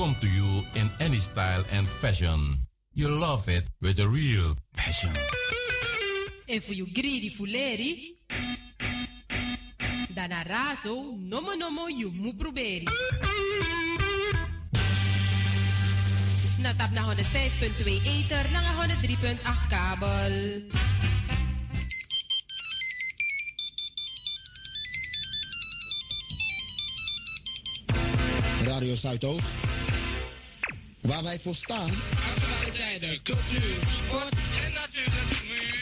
And come to you in any style and fashion. You love it with a real passion. En voor you greedy fuleri, dan razo, nomo nomo you mu proberi. Na tap na 105.2 ether, na 103.8 kabel. Radio Zuidoost. Waar wij voor staan. Actualiteiten, cultuur, sport en natuurlijk muziek.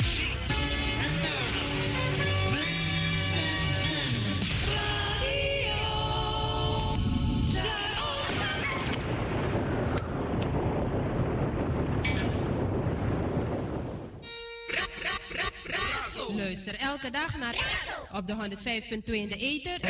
Luister elke dag naar op de 105.2 in de ether.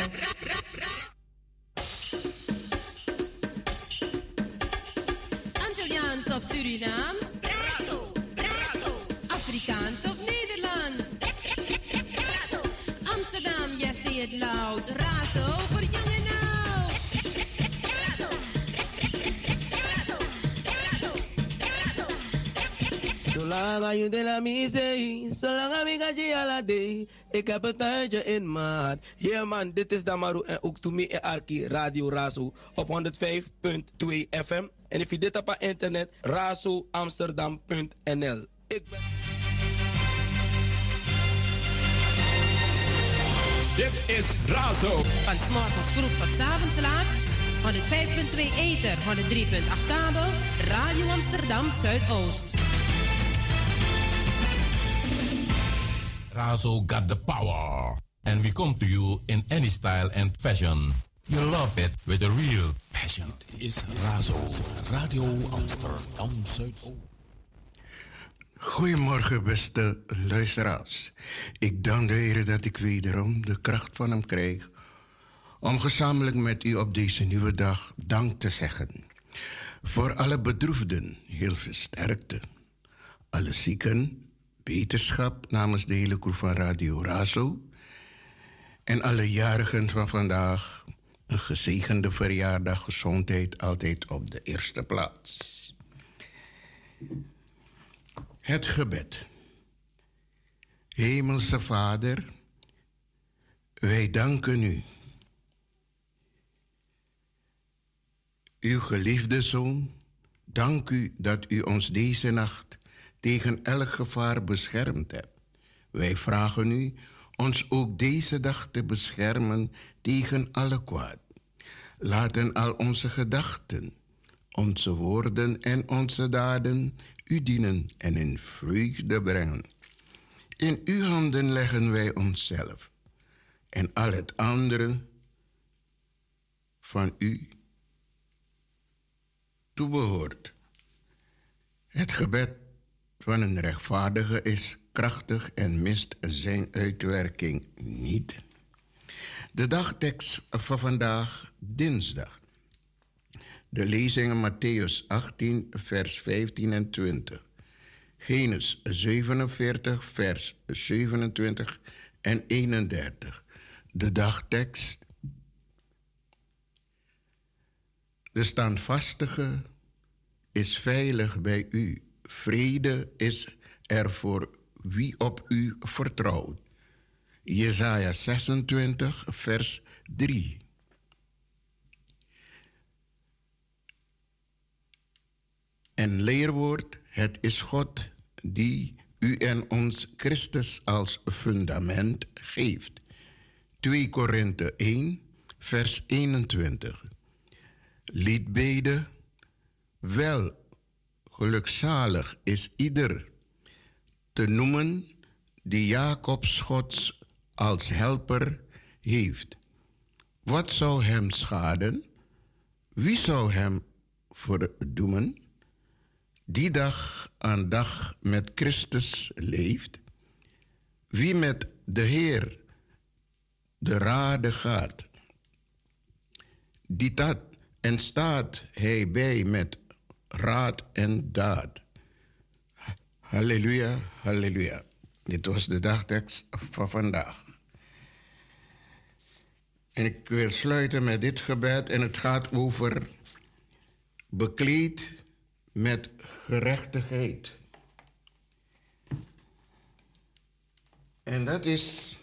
Zolang je de la misee, zolang amiga la day. Ik heb een tuintje in maat. Yeah man, dit is Damaru en ook to me en Arki Radio Razo op 105.2 FM. En if je dit op internet, razoamsterdam.nl. Ik ben... Dit is Razo. Van s'morgens vroeg tot s'avonds laat. 105.2 ether, 103.8 kabel. Radio Amsterdam Zuidoost. Razo got the power. And we come to you in any style and fashion. You love it with a real passion. is Razo, Radio Amsterdam Zuidoost. Goedemorgen, beste luisteraars. Ik dank de Heer dat ik wederom de kracht van Hem krijg om gezamenlijk met u op deze nieuwe dag dank te zeggen. Voor alle bedroefden heel veel sterkte. Alle zieken, beterschap namens de hele crew van Radio Razo. En alle jarigen van vandaag een gezegende verjaardag, gezondheid altijd op de eerste plaats. Het gebed. Hemelse Vader, wij danken u. Uw geliefde Zoon, dank u dat u ons deze nacht tegen elk gevaar beschermd hebt. Wij vragen u ons ook deze dag te beschermen tegen alle kwaad. Laten al onze gedachten, onze woorden en onze daden u dienen en in vreugde brengen. In uw handen leggen wij onszelf en al het andere van u toebehoort. Het gebed van een rechtvaardige is krachtig en mist zijn uitwerking niet. De dagtekst van vandaag, dinsdag. De lezingen Matthäus 18, vers 15 en 20. Genesis 47, vers 27 en 31. De dagtekst. De standvastige is veilig bij u. Vrede is er voor wie op u vertrouwt. Jesaja 26, vers 3. En leerwoord, het is God die u en ons Christus als fundament geeft. 2 Korinthe 1, vers 21. Liedbede, wel, gelukzalig is ieder te noemen die Jacobs Gods als helper heeft. Wat zou hem schaden? Wie zou hem verdoemen? Die dag aan dag met Christus leeft. Wie met de Heer de raden gaat. Die dat en staat hij bij met raad en daad. Halleluja, halleluja. Dit was de dagtekst van vandaag. En ik wil sluiten met dit gebed en het gaat over bekleed met gerechtigheid. En dat is.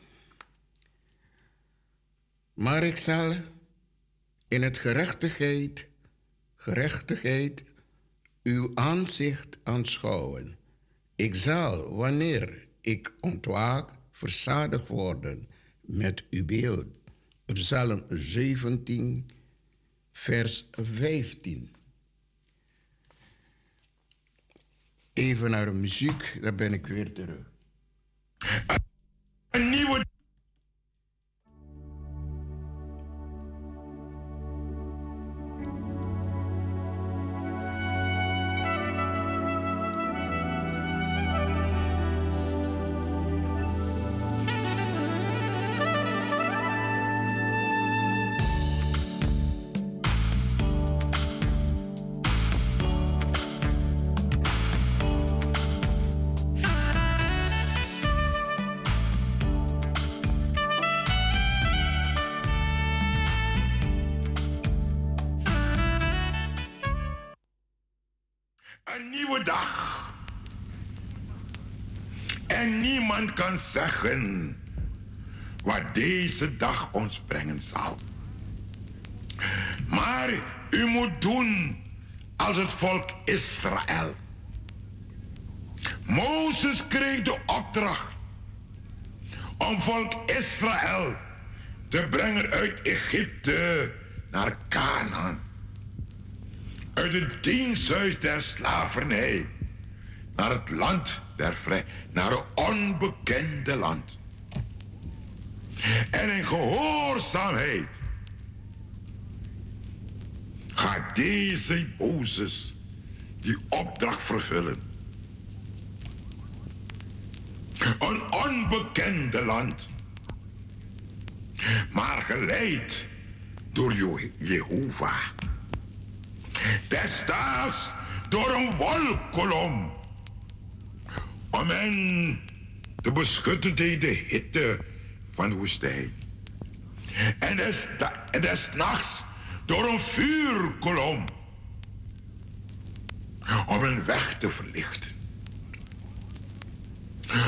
Maar ik zal in het gerechtigheid, gerechtigheid uw aanzicht aanschouwen. Ik zal, wanneer ik ontwaak, verzadigd worden met uw beeld. Psalm 17, vers 15. Even naar de muziek, dan ben ik weer terug. Deze dag ons brengen zal. Maar u moet doen als het volk Israël. Mozes kreeg de opdracht om volk Israël te brengen uit Egypte naar Canaan uit het diensthuis der slavernij naar het land der vrij, naar een onbekende land. En in gehoorzaamheid gaat deze Mozes die opdracht vervullen. Een onbekende land, maar geleid door Jehovah. Destijds door een wolkolom. Om hen te beschutten tegen de hitte van de woestijn. En des, en nachts door een vuurkolom. Om een weg te verlichten.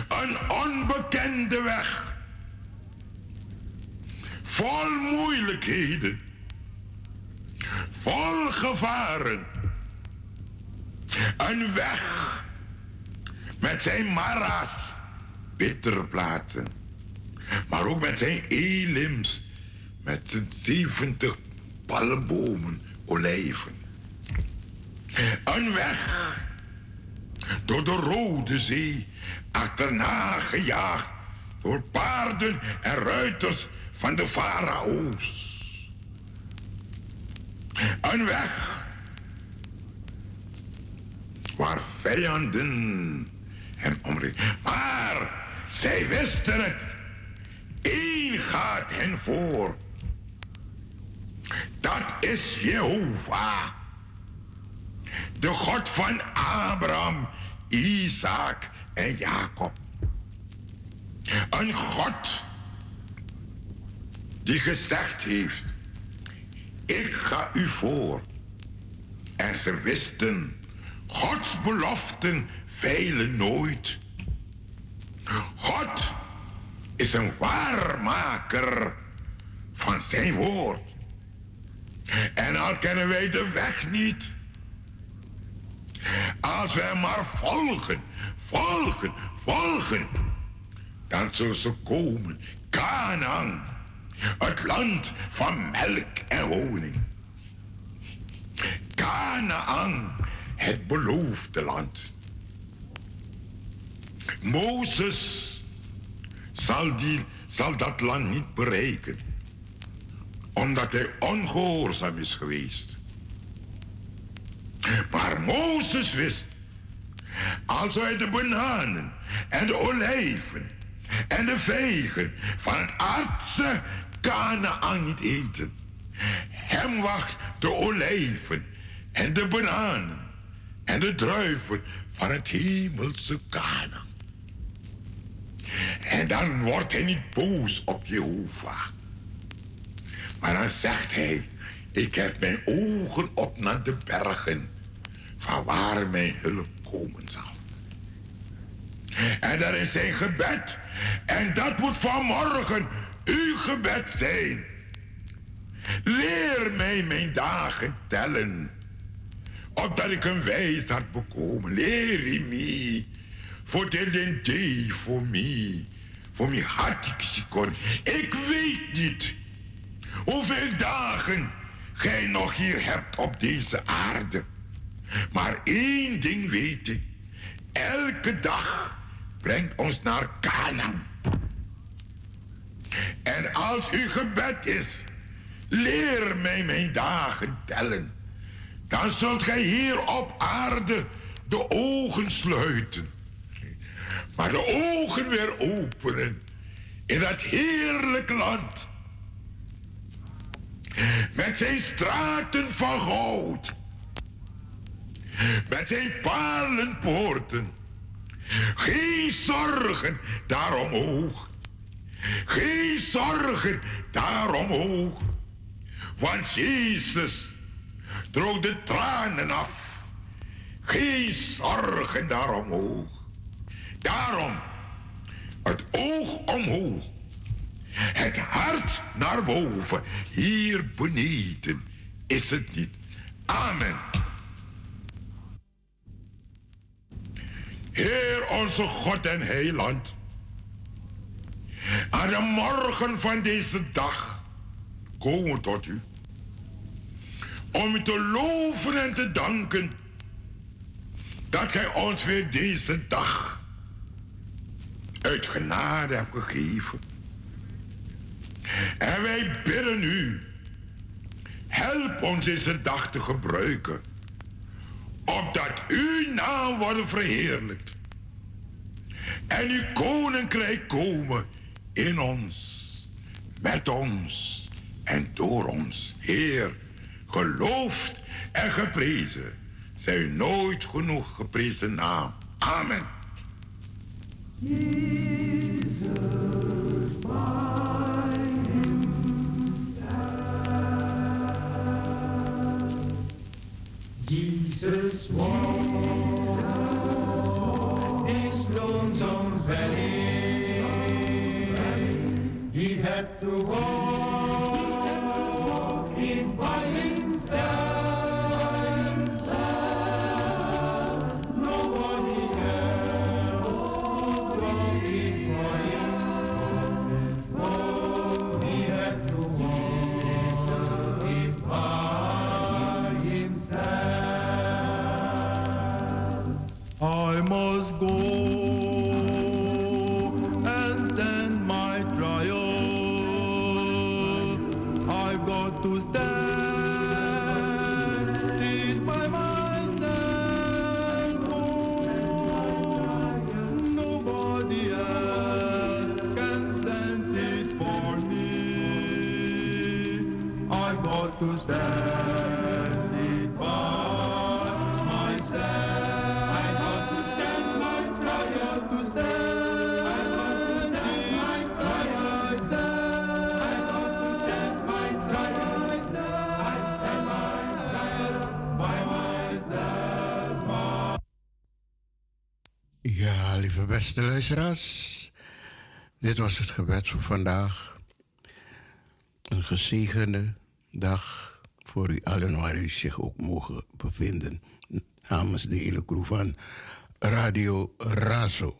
Een onbekende weg. Vol moeilijkheden vol gevaren. Een weg met zijn mara's, bittere plaatsen. Maar ook met zijn elims, met zijn 70 palmbomen, olijven. Een weg door de Rode Zee, achterna gejaagd door paarden en ruiters van de farao's. Een weg waar vijanden hen omringen. Maar zij wisten het. Eén gaat hen voor. Dat is Jehovah. De God van Abraham, Isaac en Jacob. Een God die gezegd heeft ik ga u voor. En ze wisten, Gods beloften veilen nooit. God is een waarmaker van zijn woord. En al kennen wij de weg niet. Als wij maar volgen, volgen, volgen, dan zullen ze komen. Canaan het land van melk en honing. Canaan, het beloofde land. Mozes zal, die, zal dat land niet bereiken, omdat hij ongehoorzaam is geweest. Maar Mozes wist, als hij de bananen en de olijven en de vegen van het aardse Kanaan niet eten. Hem wacht de olijven en de bananen en de druiven van het hemelse Kanaan. En dan wordt hij niet boos op Jehovah. Maar dan zegt hij, Ik heb mijn ogen op naar de bergen, van waar mijn hulp komen zal. En dat is zijn gebed. En dat moet vanmorgen uw gebed zijn. Leer mij mijn dagen tellen, opdat ik een wijs had bekomen. Leer me, voor de day voor mij, voor mij had ik. Ik weet niet hoeveel dagen gij nog hier hebt op deze aarde. Maar één ding weet ik. Elke dag brengt ons naar Canaan. En als uw gebed is, leer mij mijn dagen tellen. Dan zult gij hier op aarde de ogen sluiten. Maar de ogen weer openen in dat heerlijk land. Met zijn straten van goud. Met zijn palenpoorten. Geen zorgen daar omhoog. Geen zorgen daar omhoog. Want Jezus droog de tranen af. Geen zorgen daar omhoog. Daarom het oog omhoog. Het hart naar boven. Hier beneden is het niet. Amen. Heer onze God en Heiland. Aan de morgen van deze dag komen we tot u. Om u te loven en te danken dat gij ons weer deze dag uit genade hebt gegeven. En wij bidden u, help ons deze dag te gebruiken, opdat uw naam wordt verheerlijkt. En uw koninkrijk komen in ons, met ons en door ons. Heer, geloofd en geprezen. Zij nooit genoeg geprezen naam. Amen. Jesus Jesus walked valley. He had to walk beste luisteraars. Dit was het gebed voor vandaag. Een gezegende dag voor u allen waar u zich ook mogen bevinden. Namens de hele crew van Radio Razo.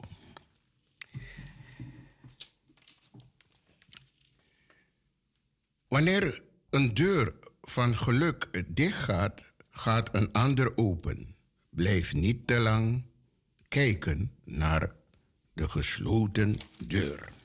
Wanneer een deur van geluk dichtgaat, gaat een ander open. Blijf niet te lang kijken naar de gesloten deur.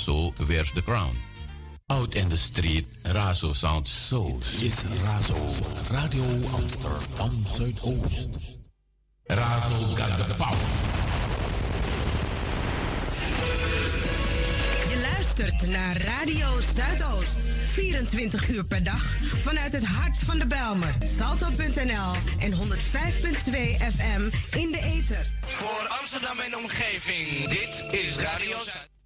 Razo wears the crown. Out in the street, Razo sounds so. Is Razo, Radio Amsterdam Zuidoost. Razo got the power. Je luistert naar Radio Zuidoost. 24 uur per dag vanuit het hart van de Belmer. Salto.nl en 105.2 FM in de ether. Voor Amsterdam en omgeving, dit is Radio Zuid.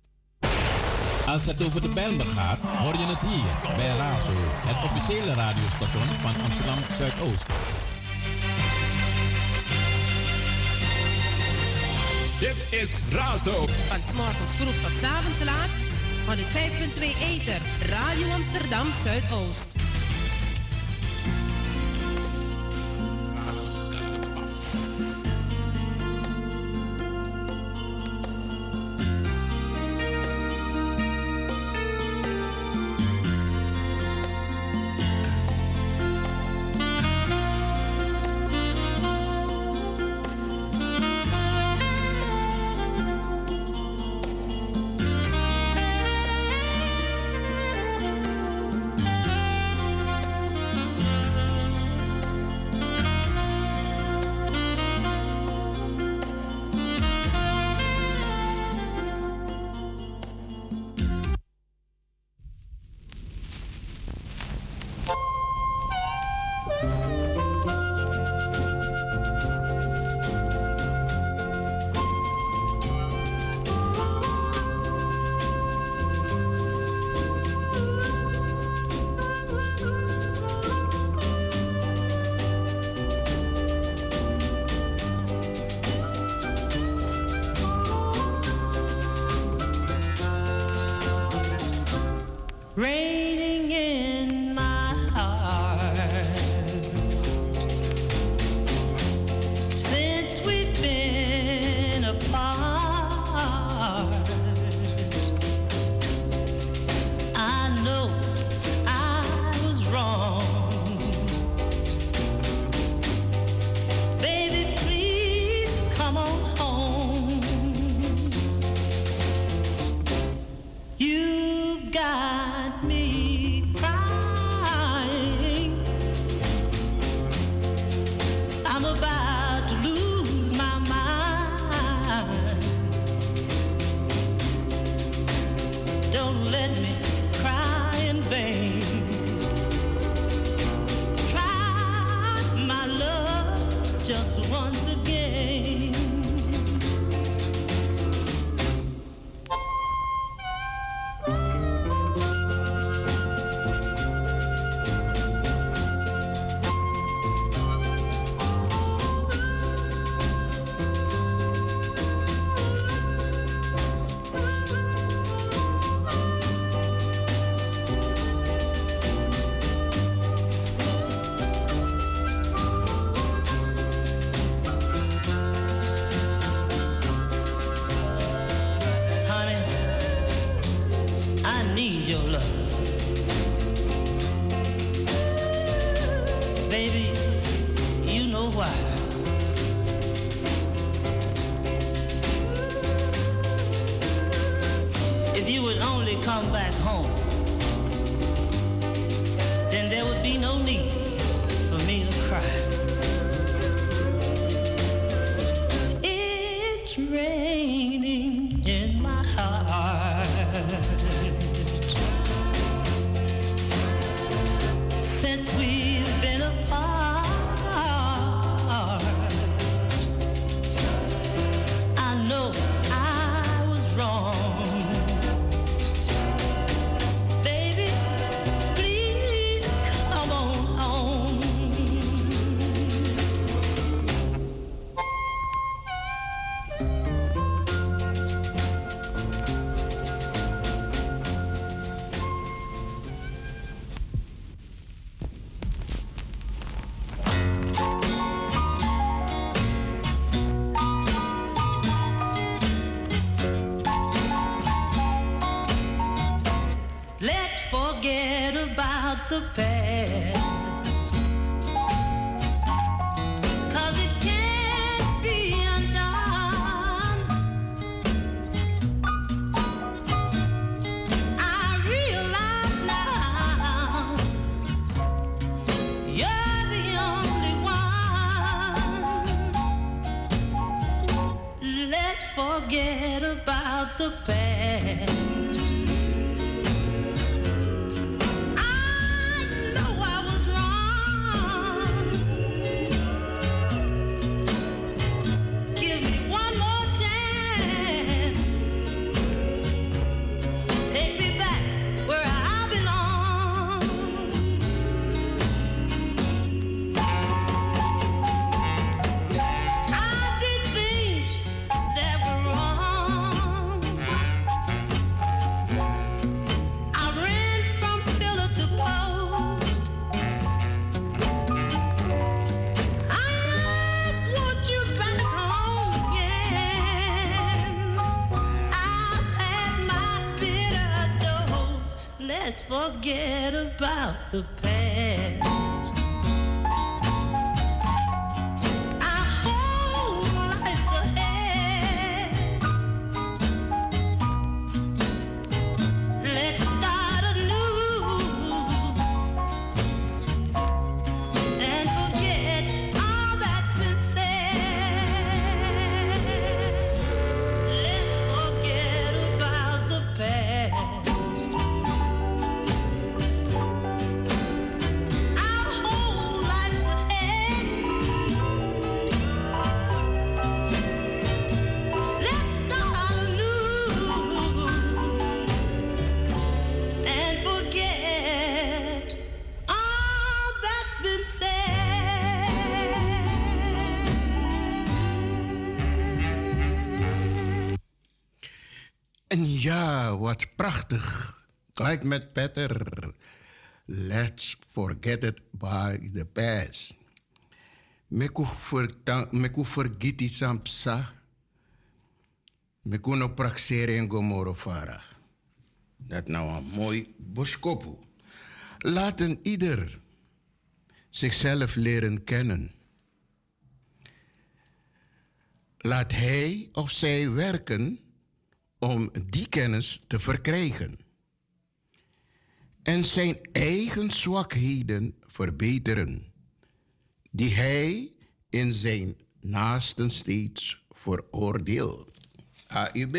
Als het over de Bijlmer gaat, hoor je het hier bij Razo, het officiële radiostation van Amsterdam Zuidoost. Dit is Razo. Van 's morgens vroeg tot 's avonds laat. 105.2 Ether, Radio Amsterdam Zuidoost. waiting Met Peter, Let's forget it by the past. Meku forgiti sampsa. Meku no praxeren gomoro fara. Dat nou een mooi boskopu. Laten ieder zichzelf leren kennen. Laat hij of zij werken om die kennis te verkrijgen en zijn eigen zwakheden verbeteren, die hij in zijn naasten steeds veroordeelt. AUB.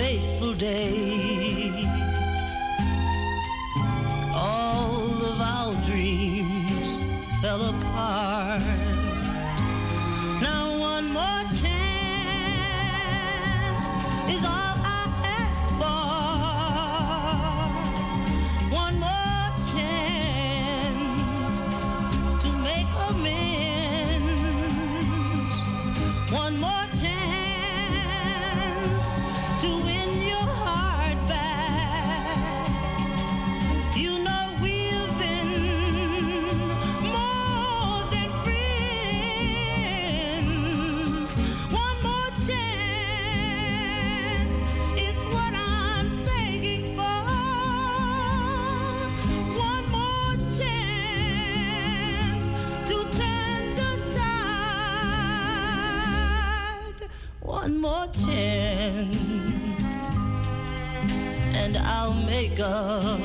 Fateful day. go.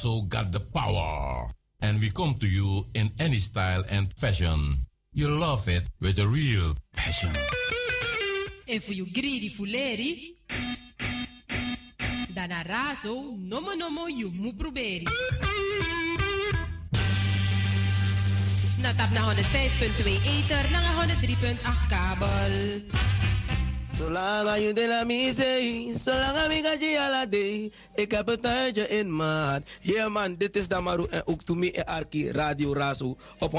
also got the power. And we come to you in any style and fashion. You love it with a real passion. And for you greedy fuleri, dana raso nomo nomo you mubruberi. Natap na 105.2 ether, na 103.8 kabel. Sola lang de la misee, zolang mij gaat. Ik heb een tijdje in maat. Yeah man, dit is Damaru en ook to me en Arki Radio Razo op 105.2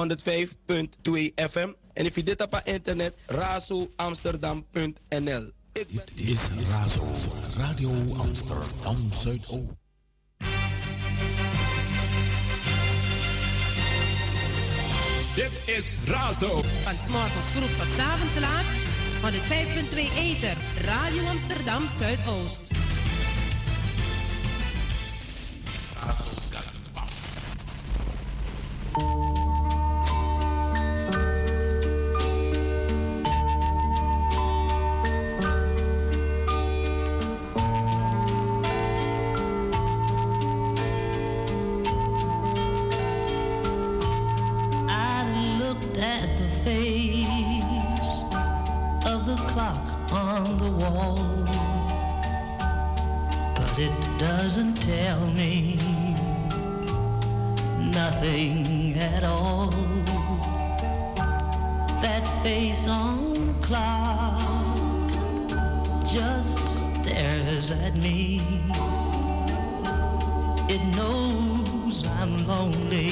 FM. En if je dit op internet, razoamsterdam.nl. Dit is Razo Radio Amsterdam Zuidoost. Dit is Razo. Van s'morgens vroeg tot s'avonds laat van het 5.2 Eter, Radio Amsterdam Zuidoost. at me. It knows I'm lonely.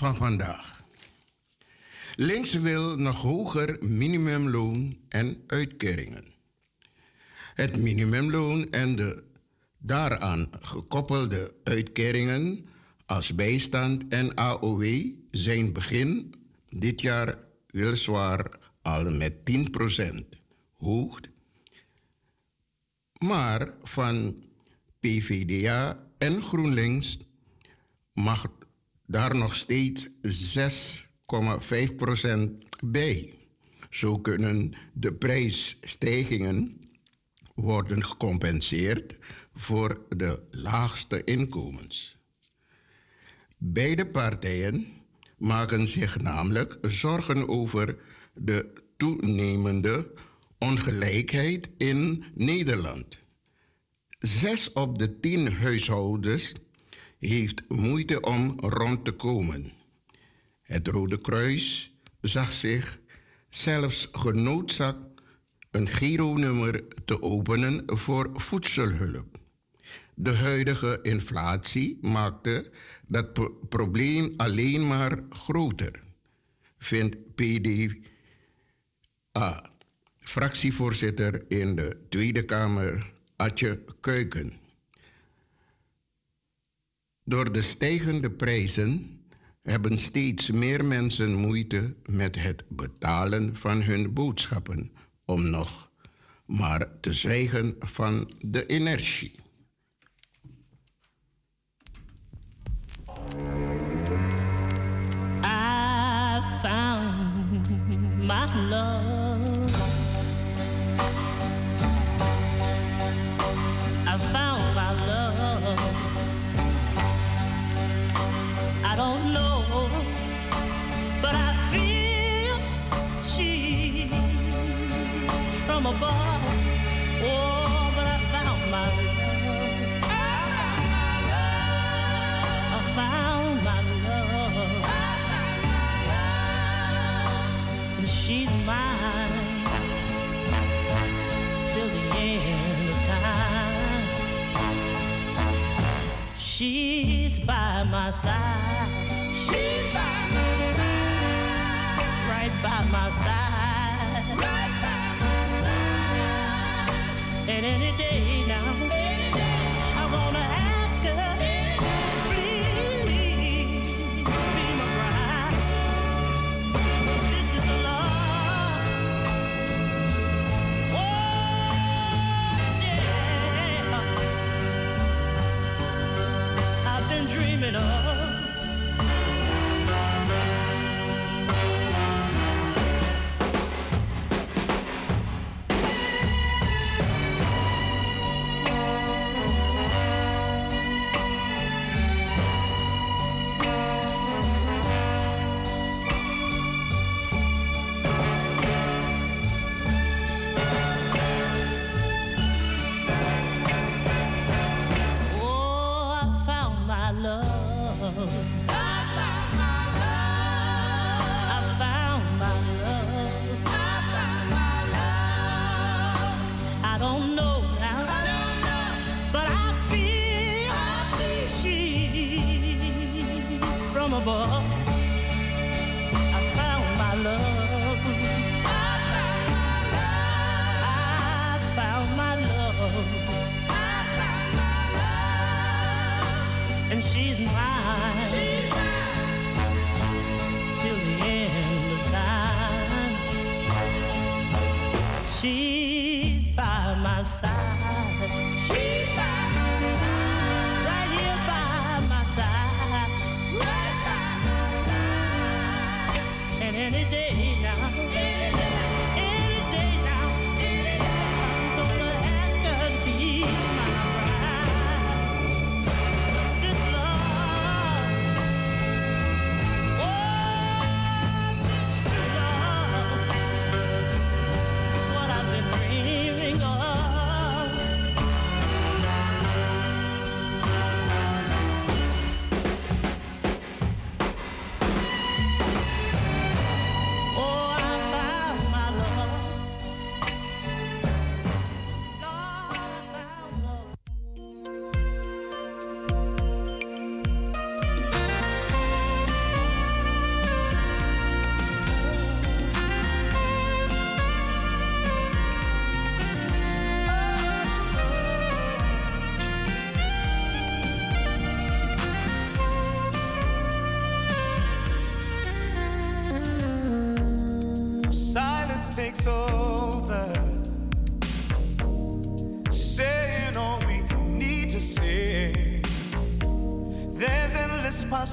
Van vandaag. Links wil nog hoger minimumloon en uitkeringen. Het minimumloon en de daaraan gekoppelde uitkeringen als bijstand en AOW zijn begin dit jaar weliswaar al met 10% hoog. Maar van PVDA en GroenLinks mag daar nog steeds 6,5% bij. Zo kunnen de prijsstijgingen worden gecompenseerd voor de laagste inkomens. Beide partijen maken zich namelijk zorgen over de toenemende ongelijkheid in Nederland. Zes op de tien huishoudens heeft moeite om rond te komen. Het Rode Kruis zag zich zelfs genoodzaakt een Giro-nummer te openen voor voedselhulp. De huidige inflatie maakte dat pro- probleem alleen maar groter, vindt PDA, fractievoorzitter in de Tweede Kamer, Atje Kuiken. Door de stijgende prijzen hebben steeds meer mensen moeite met het betalen van hun boodschappen, om nog maar te zwijgen van de energie. I found my love. She's by my side. She's by my side. Right by my side. Right by my side. And any day.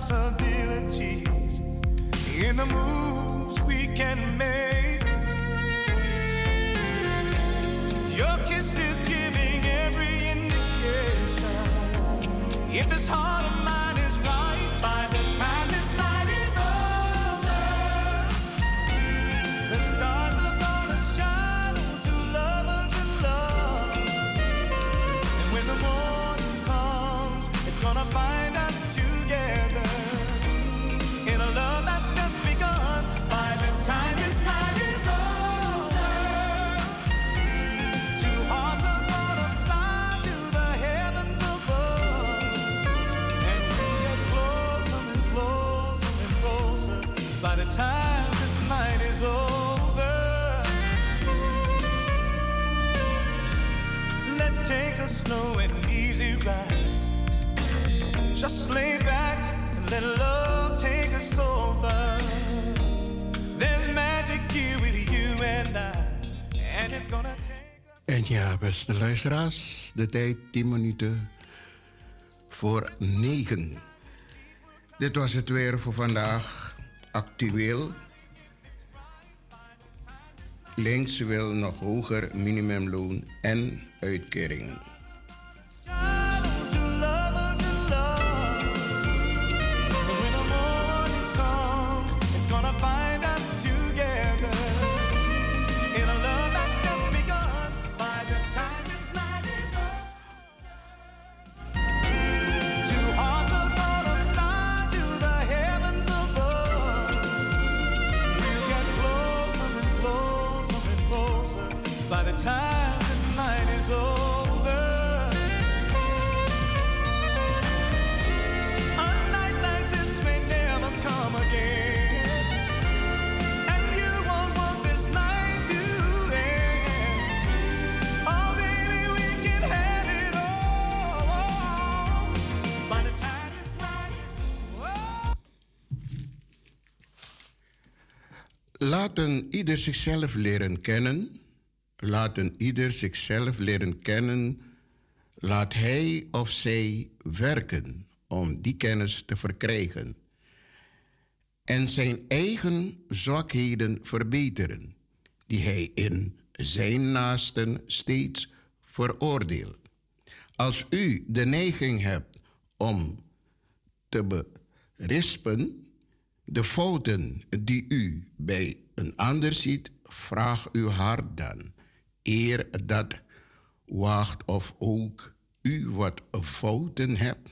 possibilities in the moves we can make. Your kiss is giving every indication. If this heart of mine. slow and easy ride. Just lay back and let love take us over. There's magic here with you and I, and it's gonna take. En ja, beste luisteraars, de tijd 10 minuten voor 9. Dit was het weer voor vandaag. Actueel. Links wil nog hoger minimumloon en uitkeringen. Laten ieder zichzelf leren kennen. Laten ieder zichzelf leren kennen. Laat hij of zij werken om die kennis te verkrijgen. En zijn eigen zwakheden verbeteren, die hij in zijn naasten steeds veroordeelt. Als u de neiging hebt om te berispen, de fouten die u bij een ander ziet, vraag uw hart dan. Eer dat waagt of ook u wat fouten hebt.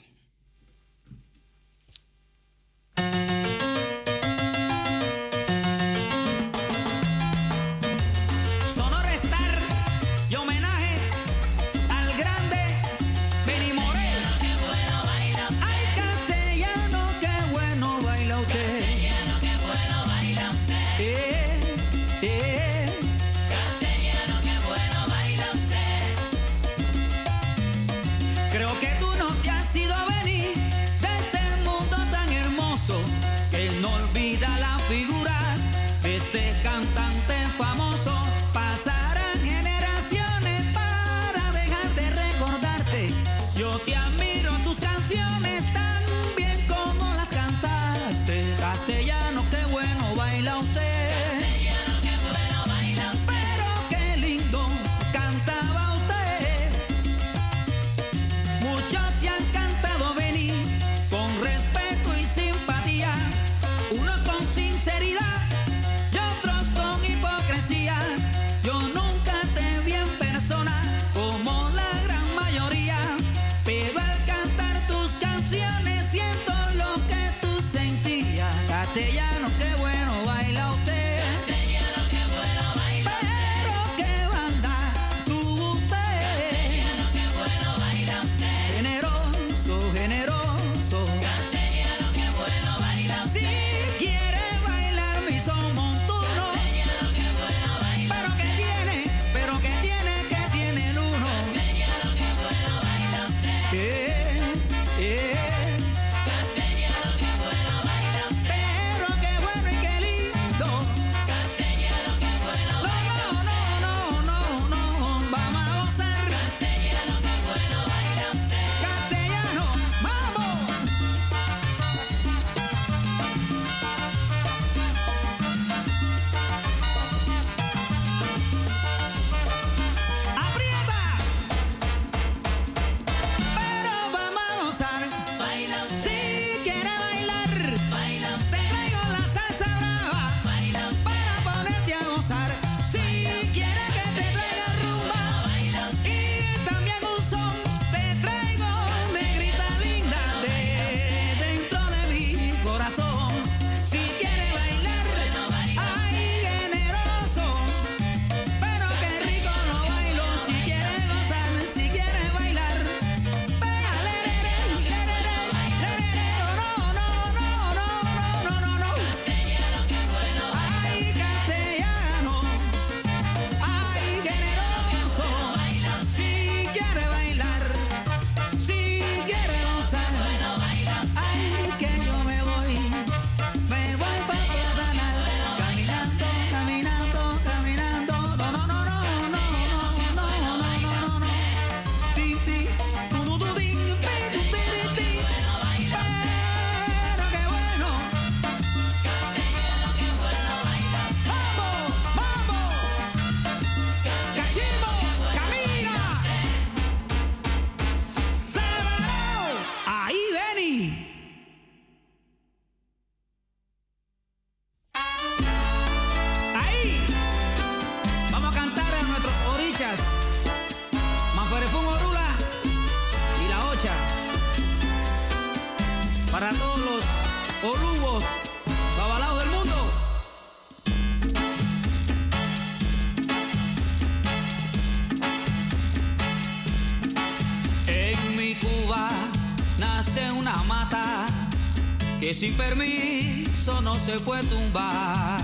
Sin permiso no se puede tumbar.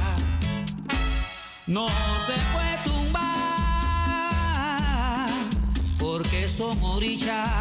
No se puede tumbar porque son orillas.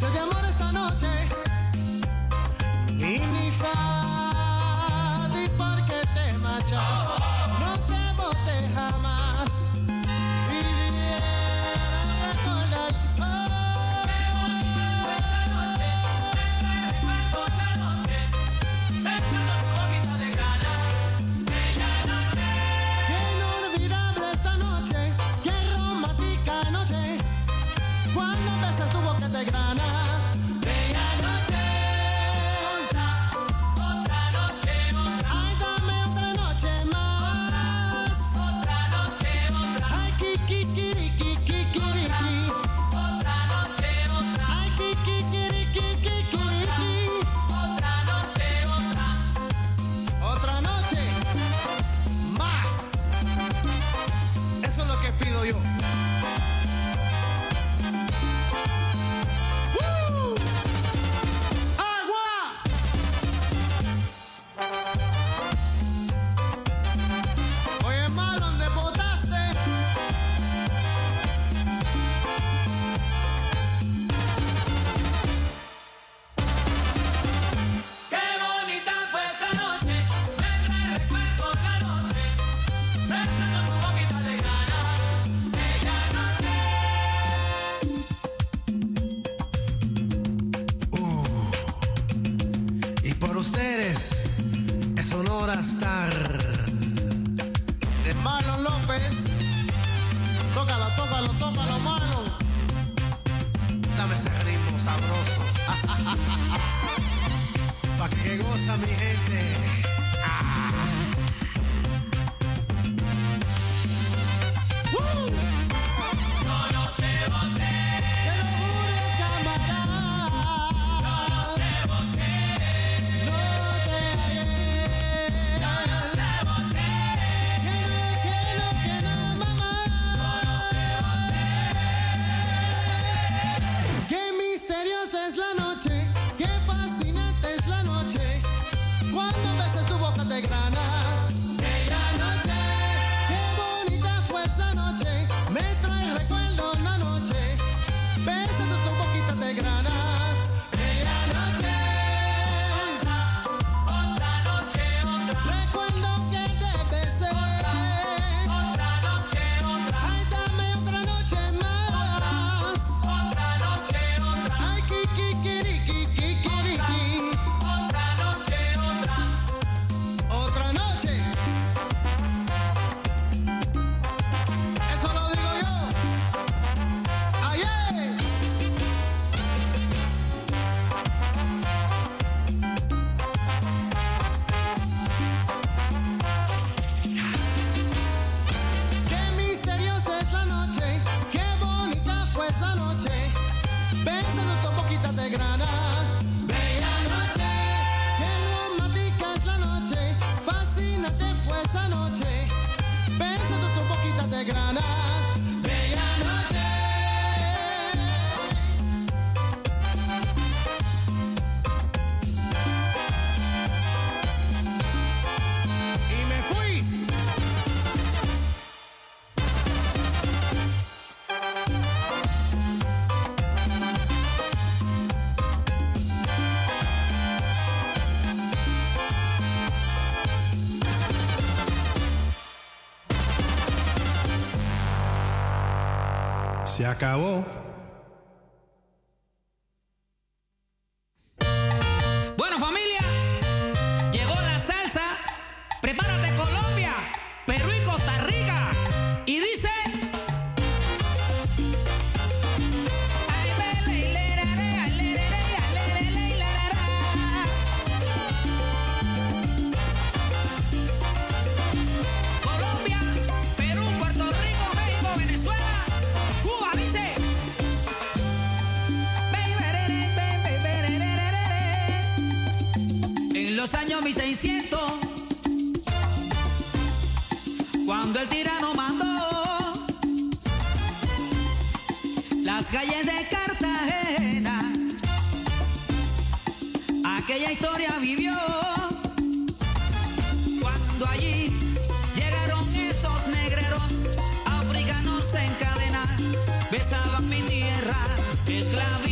dulce de amor esta noche. Ni mi fa. cabo los años 1600, cuando el tirano mandó las calles de Cartagena, aquella historia vivió. Cuando allí llegaron esos negreros africanos en cadena, besaban mi tierra, esclavos.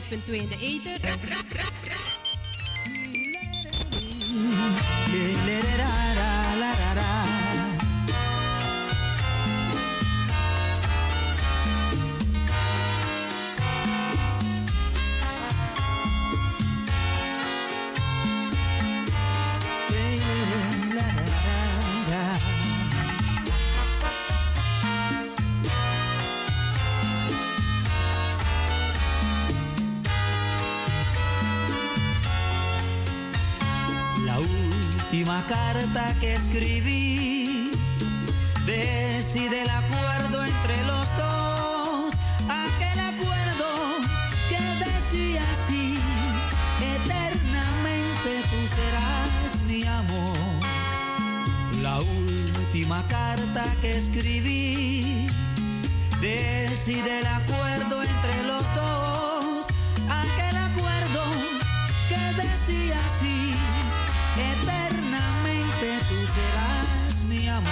105.2 in de ether. carta que escribí. Decide el acuerdo entre los dos, aquel acuerdo que decía así, eternamente tú serás mi amor. La última carta que escribí, decide el acuerdo entre los dos, aquel acuerdo que decía así serás mi amor.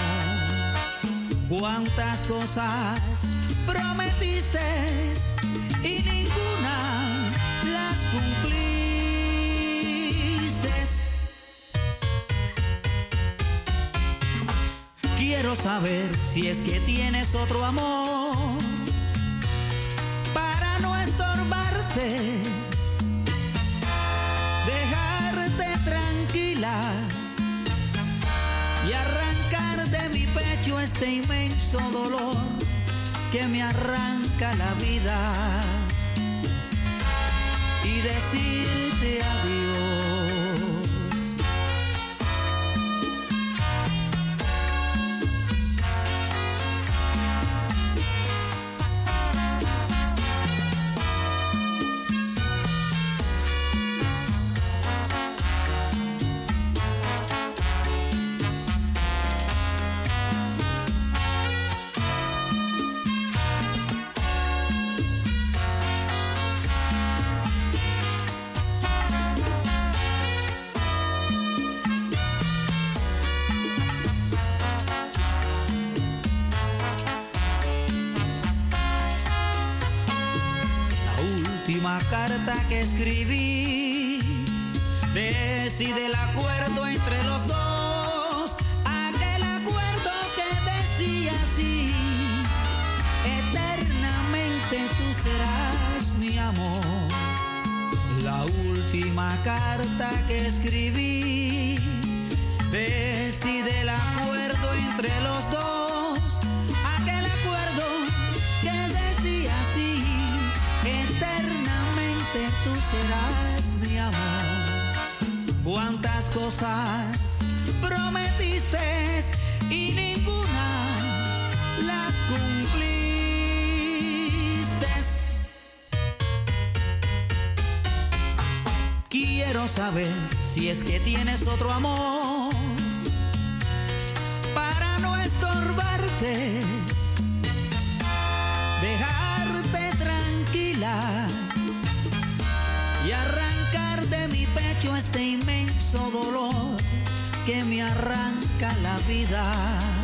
Cuántas cosas prometiste y ninguna las cumpliste. Quiero saber si es que tienes otro amor este inmenso dolor que me arranca la vida y decirte adiós. que escribí. Decide el acuerdo entre los dos, aquel acuerdo que decía así. Eternamente tú serás mi amor. La última carta que escribí. Decide el acuerdo entre los dos. cosas prometiste y ninguna las cumpliste. Quiero saber si es que tienes otro amor olvidar.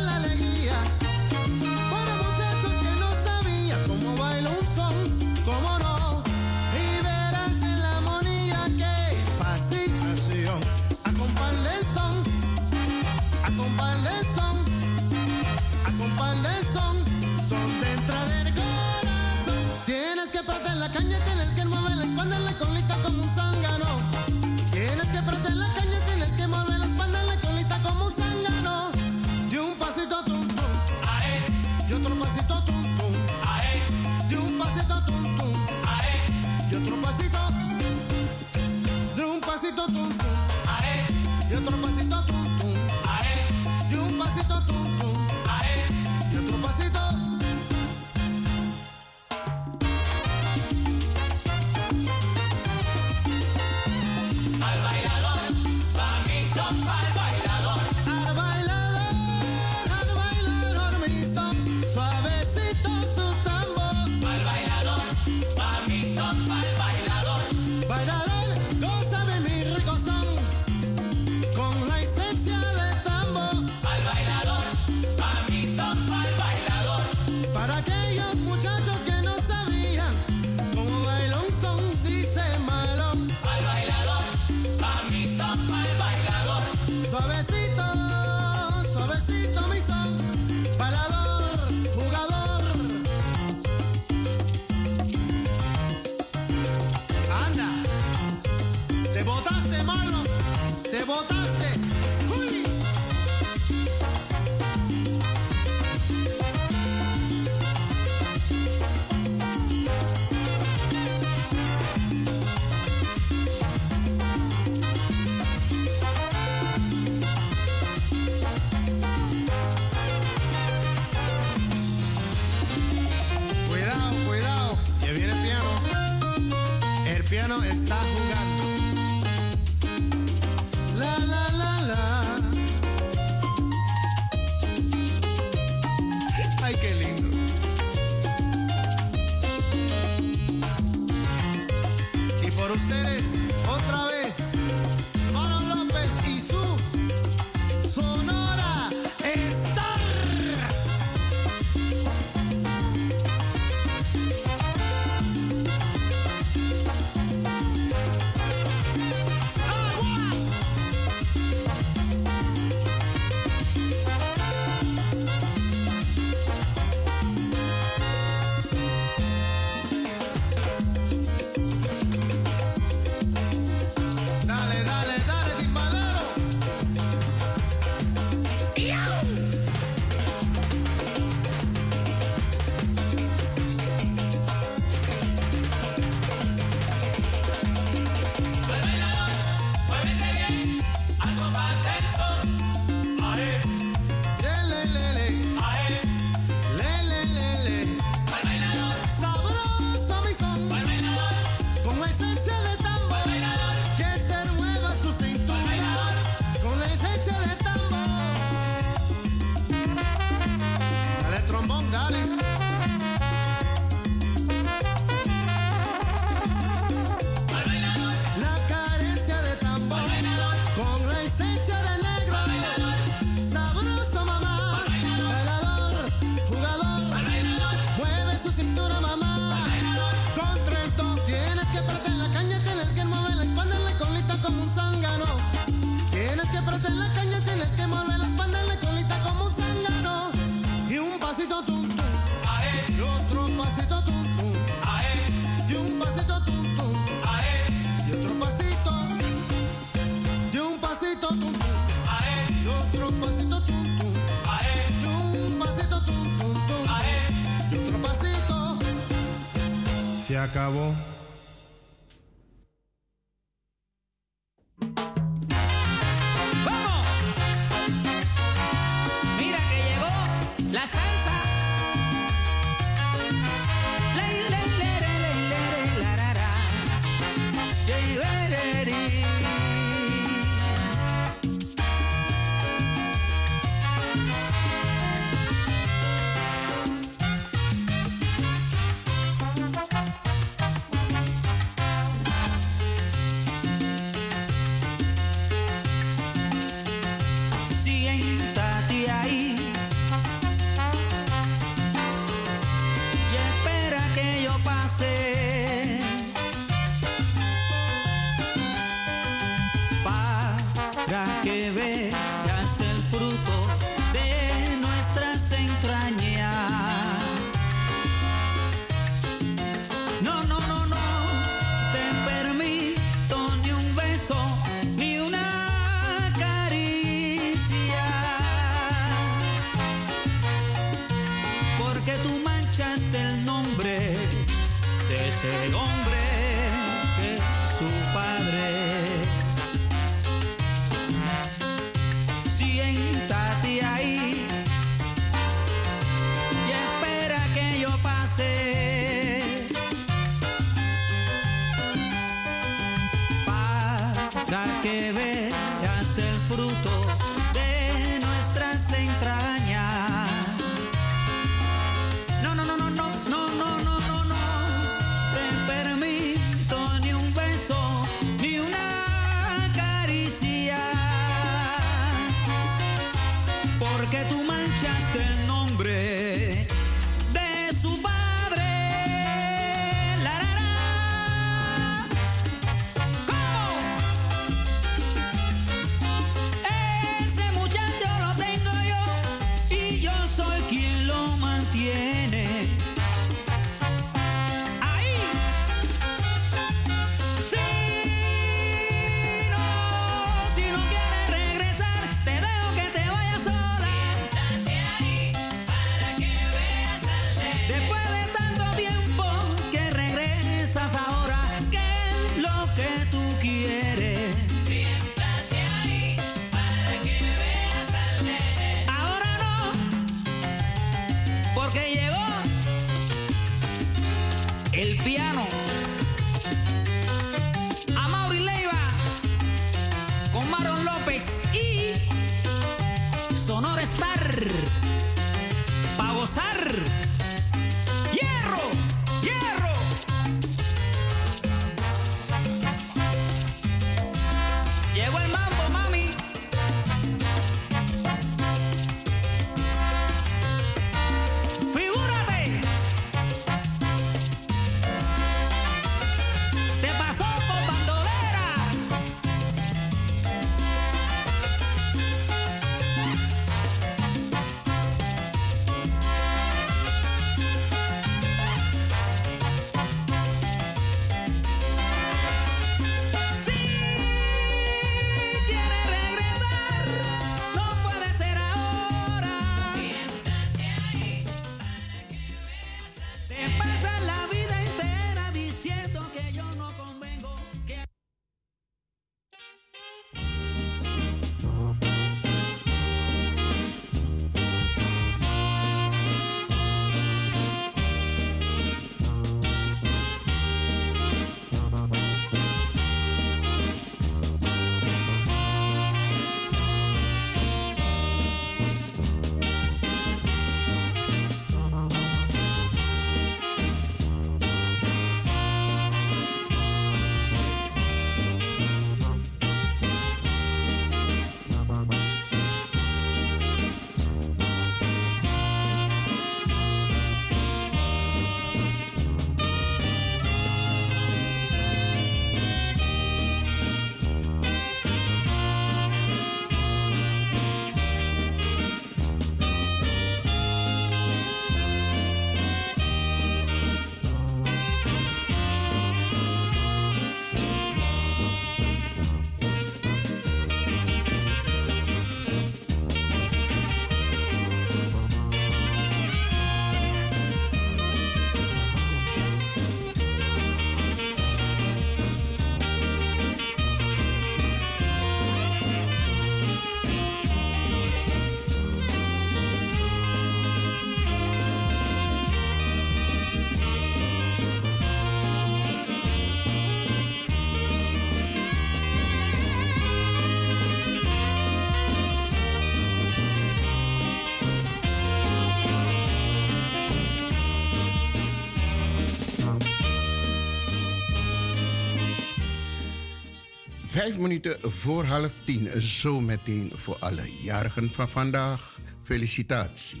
Vijf minuten voor half tien, zo meteen voor alle jarigen van vandaag. Felicitatie.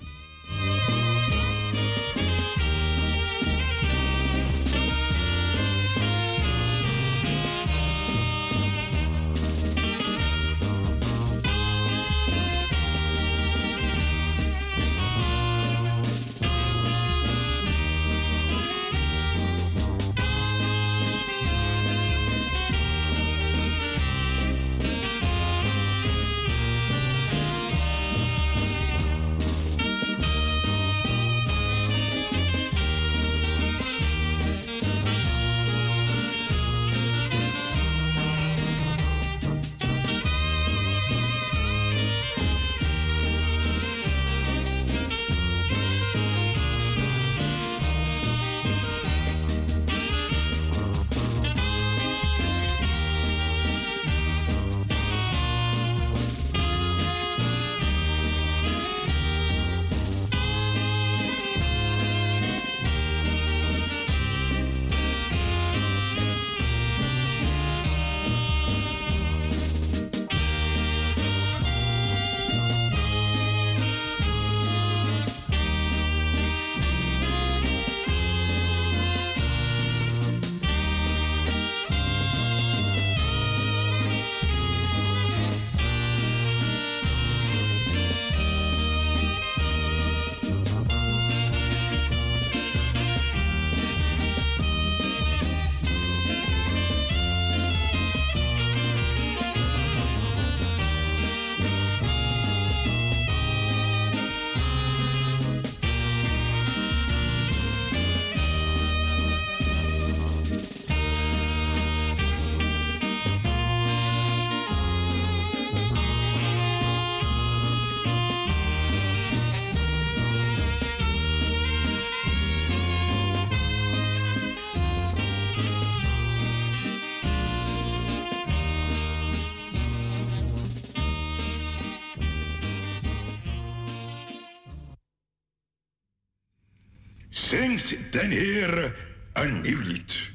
Den Heere een nieuw lied.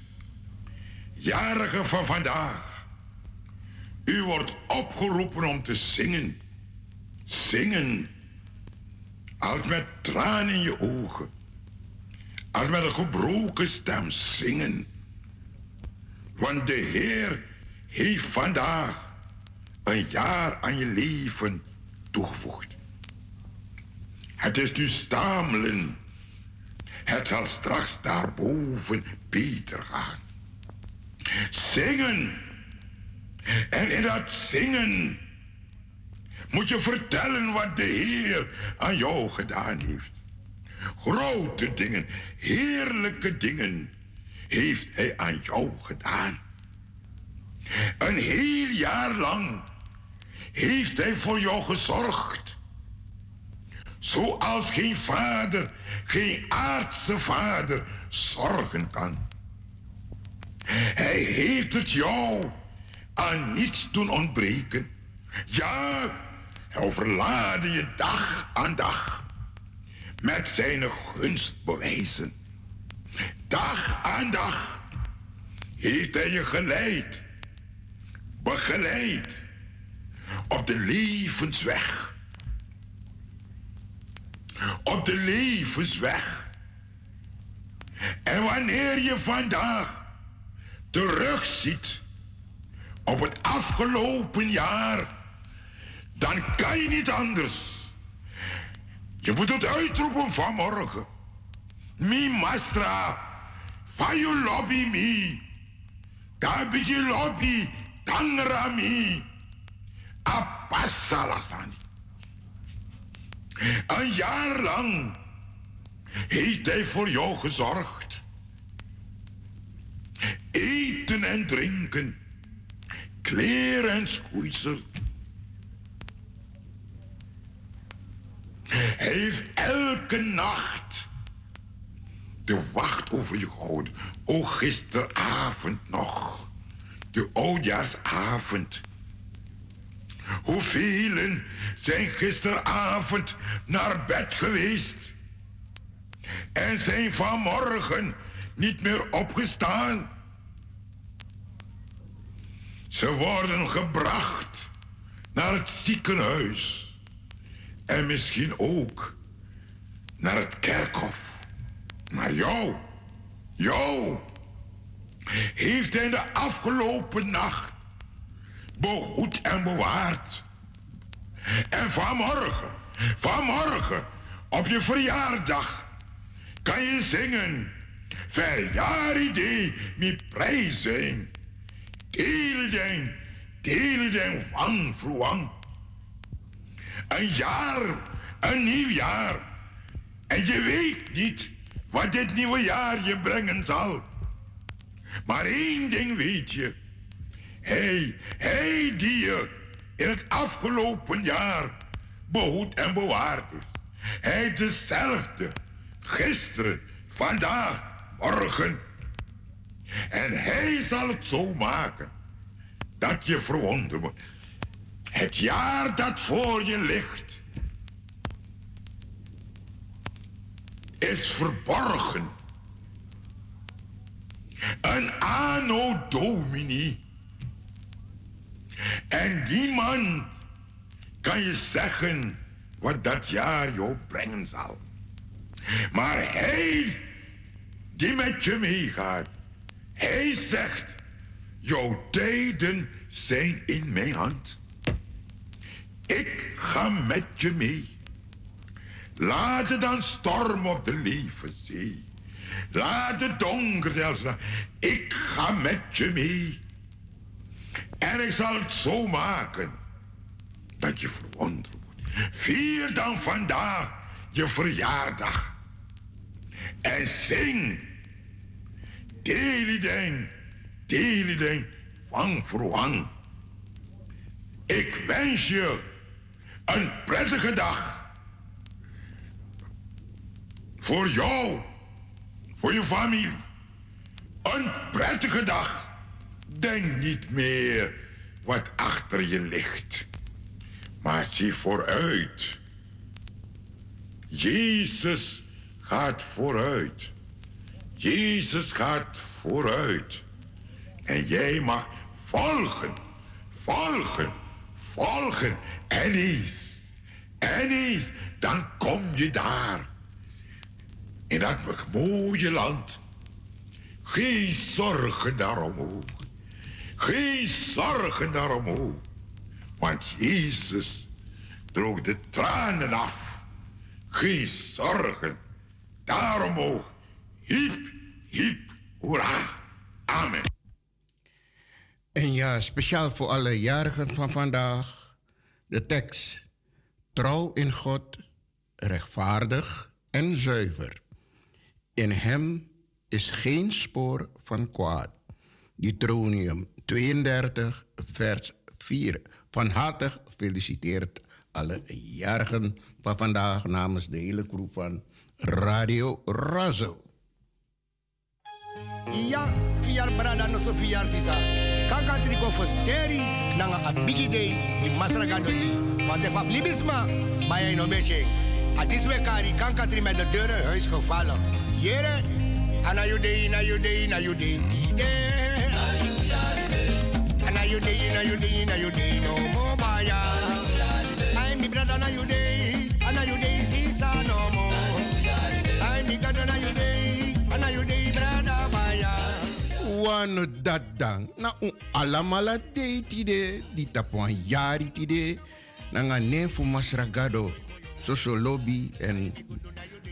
Jarige van vandaag, u wordt opgeroepen om te zingen. Zingen, als met tranen in je ogen, als met een gebroken stem zingen. Want de Heer heeft vandaag een jaar aan je leven toegevoegd. Het is nu stamelen. Het zal straks daarboven beter gaan. Zingen. En in dat zingen moet je vertellen wat de Heer aan jou gedaan heeft. Grote dingen, heerlijke dingen heeft Hij aan jou gedaan. Een heel jaar lang heeft Hij voor jou gezorgd. Zoals geen vader, geen aardse vader zorgen kan. Hij heeft het jou aan niets doen ontbreken. Ja, hij overlaadde je dag aan dag met zijn gunstbewijzen. Dag aan dag heeft hij je geleid, begeleid op de levensweg. Op de levensweg. En wanneer je vandaag terugziet op het afgelopen jaar, dan kan je niet anders. Je moet het uitroepen vanmorgen. Mi mastra, van je lobby mi. Daar je lobby, tangra mi. Een jaar lang heeft hij voor jou gezorgd. Eten en drinken, kleren en schoeisel. Hij heeft elke nacht de wacht over je gehouden. O, gisteravond nog, de oudjaarsavond. Hoeveel zijn gisteravond naar bed geweest en zijn vanmorgen niet meer opgestaan? Ze worden gebracht naar het ziekenhuis en misschien ook naar het kerkhof. Maar jou, jou, heeft hij de afgelopen nacht behoed en bewaard. En vanmorgen, vanmorgen, op je verjaardag, kan je zingen. Verjaardag met prijzen. Teleden, teleden van vroeg. Een jaar, een nieuw jaar. En je weet niet wat dit nieuwe jaar je brengen zal. Maar één ding weet je. Hij, hij die je in het afgelopen jaar behoed en bewaard heeft. Hij is dezelfde. Gisteren, vandaag, morgen. En hij zal het zo maken dat je verwonderd wordt. Het jaar dat voor je ligt is verborgen. Een anno domini. En niemand kan je zeggen wat dat jaar jou brengen zal. Maar hij die met je meegaat, hij zegt, jouw tijden zijn in mijn hand. Ik ga met je mee. Laat het dan storm op de levenzee. Laat het donker zelfs. Ik ga met je mee. En ik zal het zo maken dat je verwonderd wordt. Vier dan vandaag je verjaardag. En zing. Delideng, delideng, van verwang. Ik wens je een prettige dag. Voor jou, voor je familie. Een prettige dag. Denk niet meer wat achter je ligt. Maar zie vooruit. Jezus gaat vooruit. Jezus gaat vooruit. En jij mag volgen, volgen, volgen. En eens, en eens, dan kom je daar. In dat mooie land. Geen zorgen daarom Geen zorgen daarom Want Jezus droog de tranen af. Geen zorgen daarom ook. Hiep, hiep, hoera. Amen. En ja, speciaal voor alle jarigen van vandaag. De tekst. Trouw in God, rechtvaardig en zuiver. In hem is geen spoor van kwaad. Deuteronomium 32, vers 4. Van harte gefeliciteerd alle jarigen van vandaag namens de hele crew van Radio Razo. Ja, vier brada no so vier sisa. Kaka triko fosteri nanga a bigi day di masraga doji. Want de faf libisma, bij no besje. A diswe kari kanka tri met de deuren huis gevallen. Jere, ana day, na day, na you day, na you day, na you day, no more baya. Ay mi brada na you day, ana you day, sisa no more. Ay mi gada na you day, ana you day, brada baya. Wano dat dan. Na un alamala de tide. Di tapuan yari tide. Nanga nefu masragado. Soso lobby en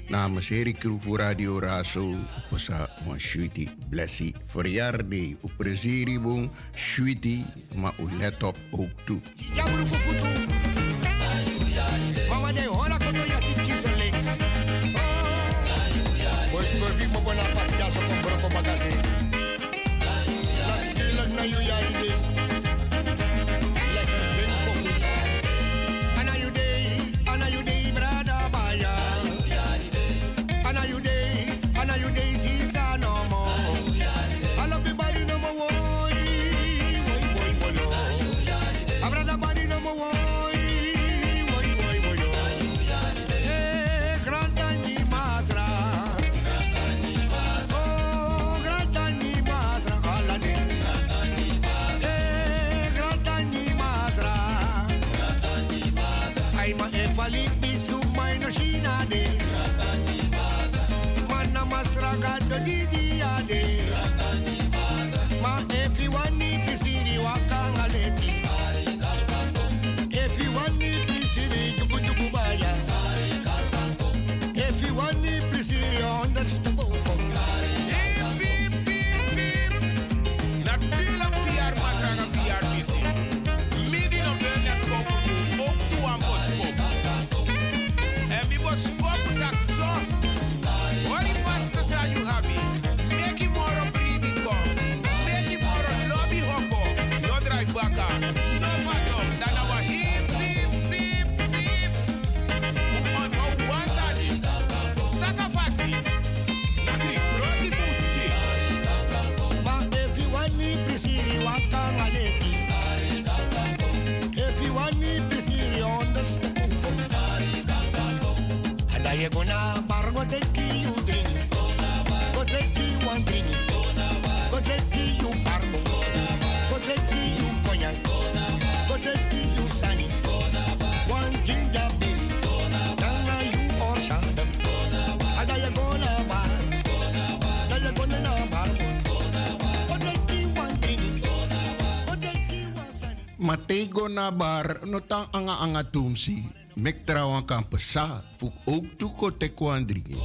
namens Heri Crew Radio Raso. Pasa mon shuiti blessi. Verjaarde. U prezeri bon shuiti. Maar let op ook toe. Matego na bar no tang anga anga tumsi. Mek trawan kan pesa. Fuk ook tuko te kwandringi.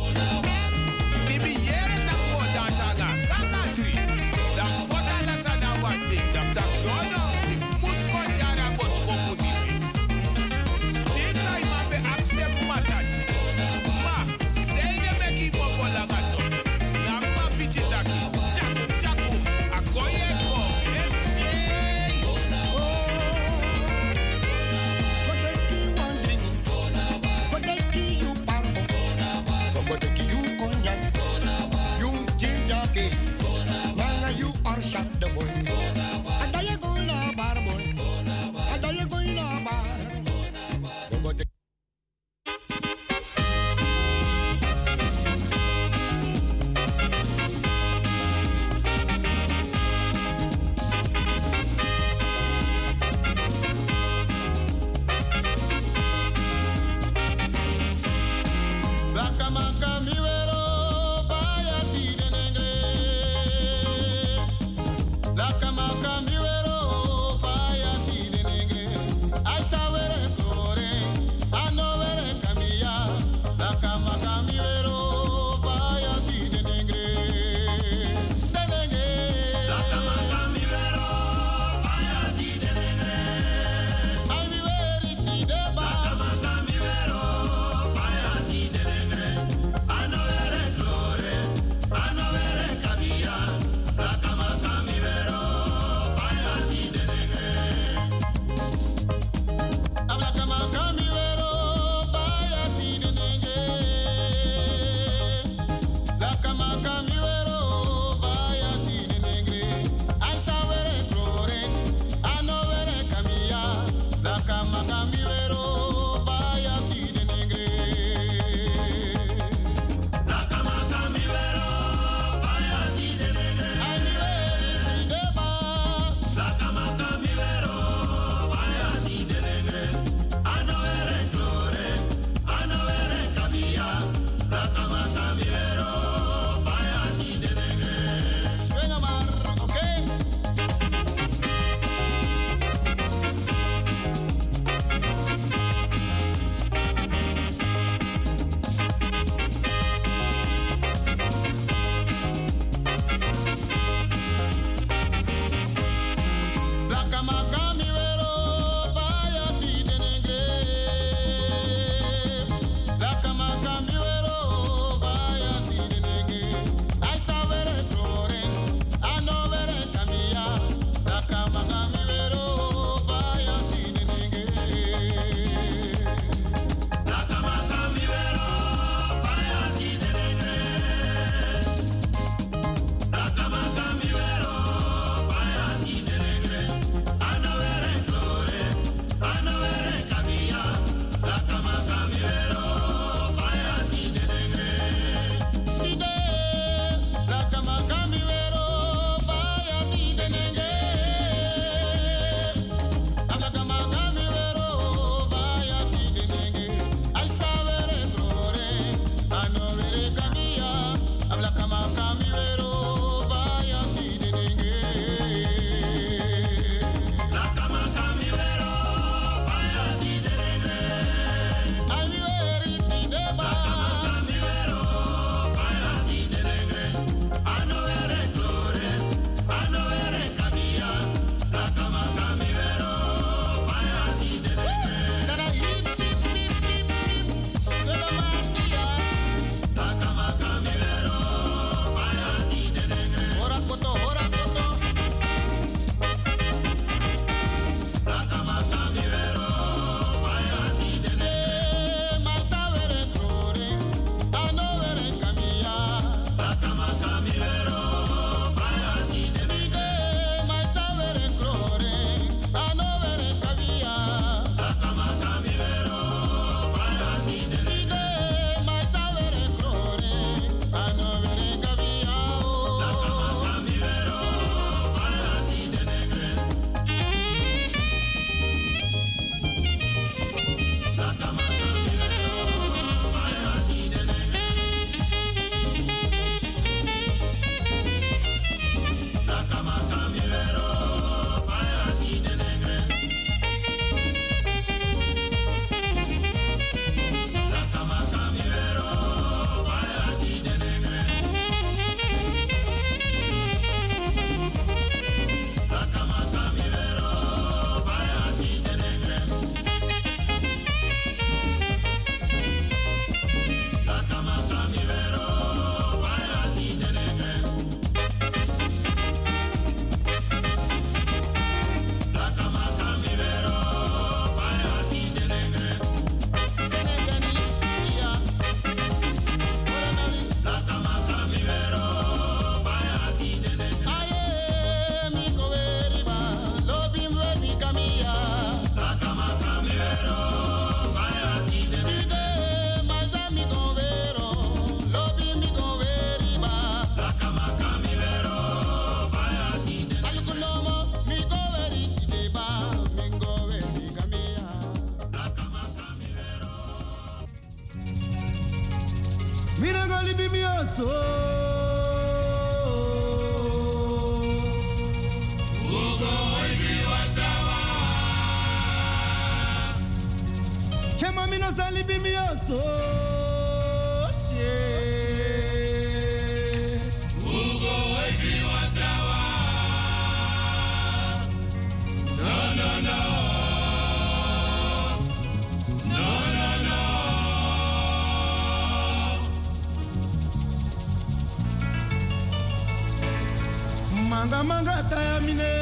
mine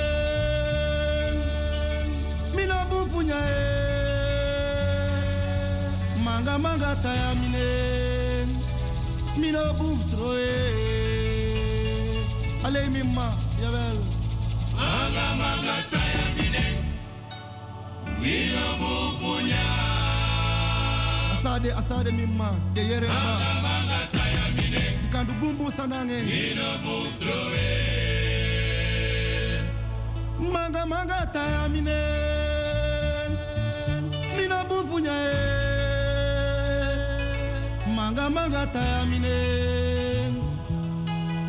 mina e. Manga manga Tayamine mine mina buftro e. Mimma jawel manga manga taya mine mina bufunya asade asade mimma de yerema manga manga taya mine kandu bumbu sanange. Mina buftro e manga manga taya mine. Mina bufunya e. Manga manga taya mine.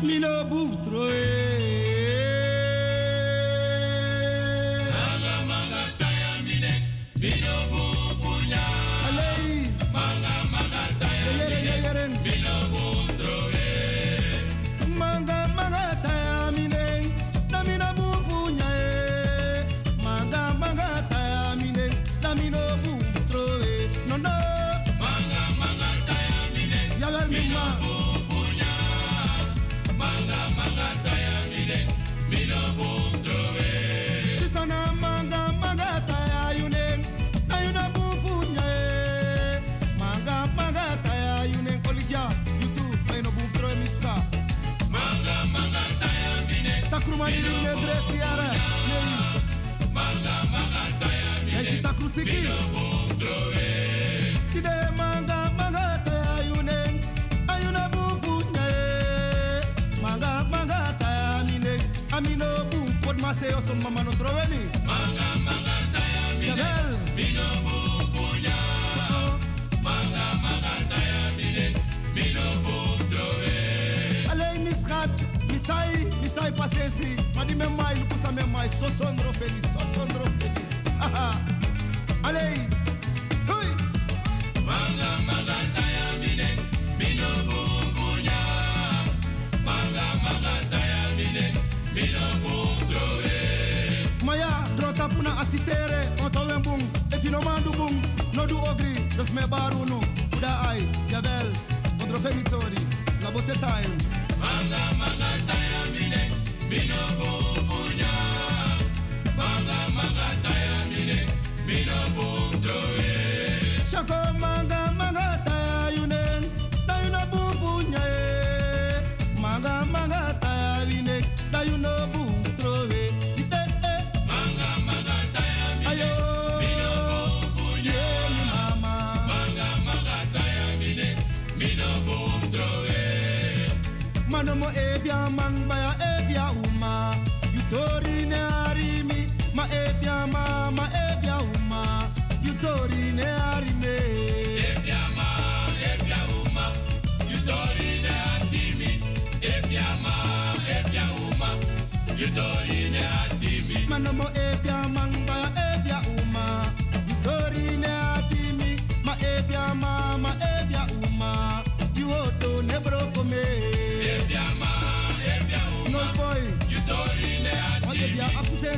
Mina buftroe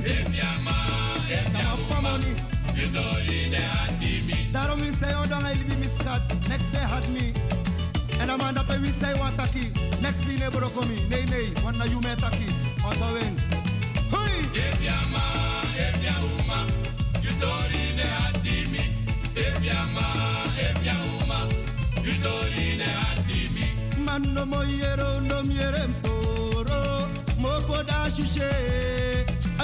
bezig. Kama pamoni. Daarom wie zei oh dan libi misgat, next day had me. En amanda pe wie zei wat taki, next day nebro komi, nee nee, wanna you me taki, auto win. Hui. Ebyama, ebyuma, yutori ne hatimi. Ebyama, ebyuma, yutori ne hatimi. Man no moyero no mieremporo, mofo da shishe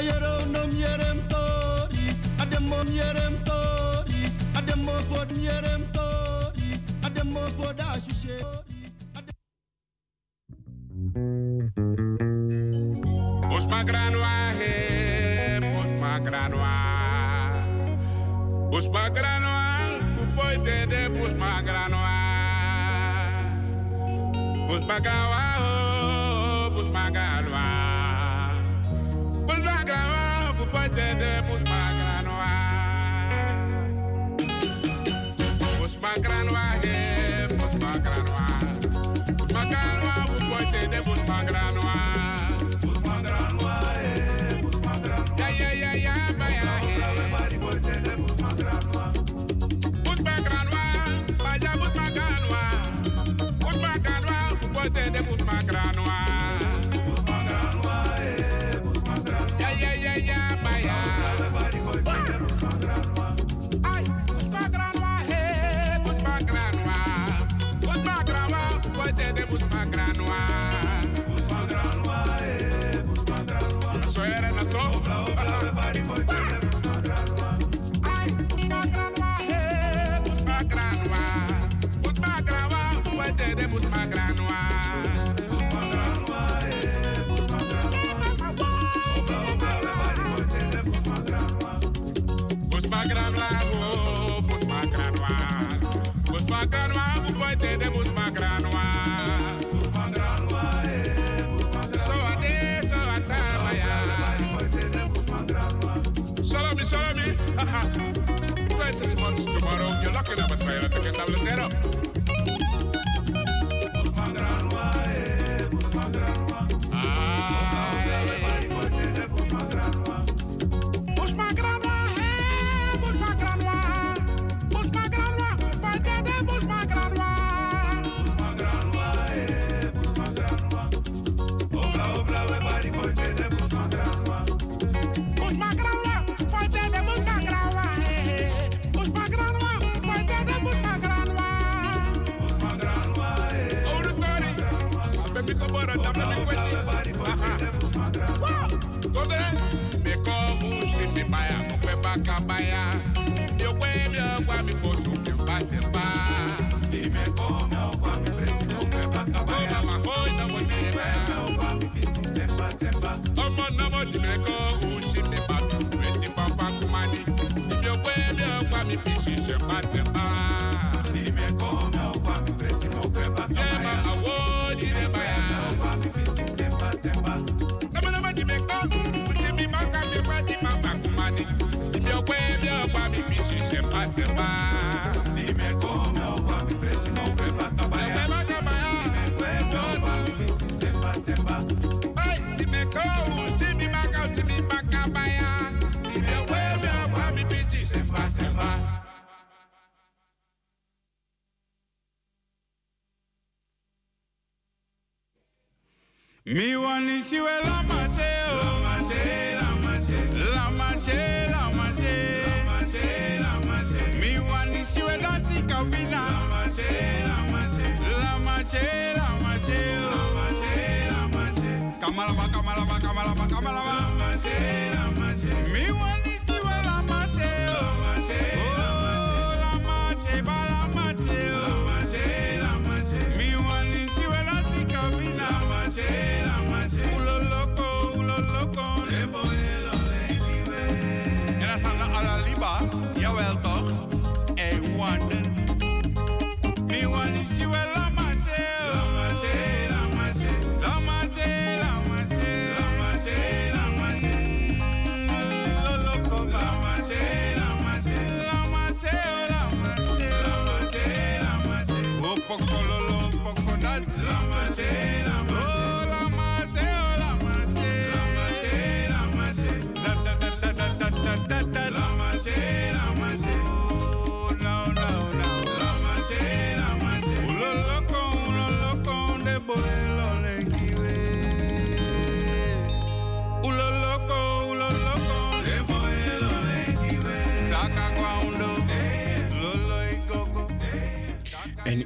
yero nom yerem tori adem mierem tori adem mom fod yerem tori adem mom fod ashushe Bos magranwa he bos magranwa Bos magranwa fupoy te de bos magranwa Bos magranwa bos magranwa boy, t'es des bouches magas.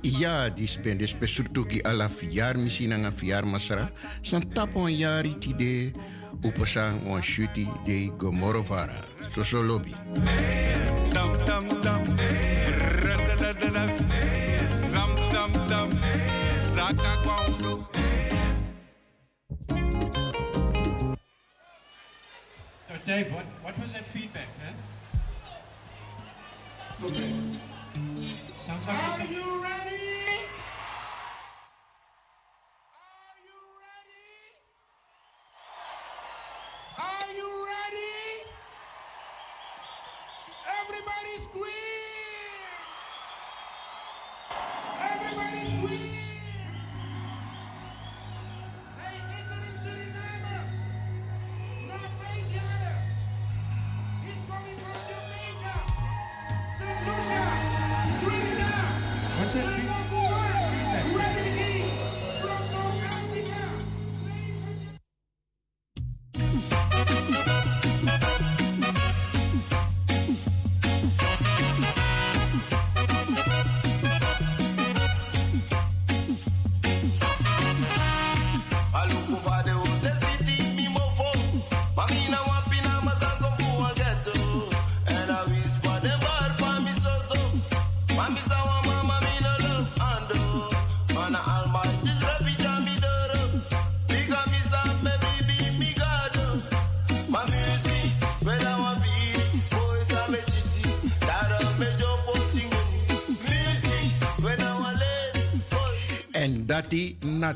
ja dis ben des pe ki ala fiar misi nanga fiar masra san tapon yari ti de upasang one shuti de Gomorovara. So Dave, what, what was that feedback. Sounds like Are you ready?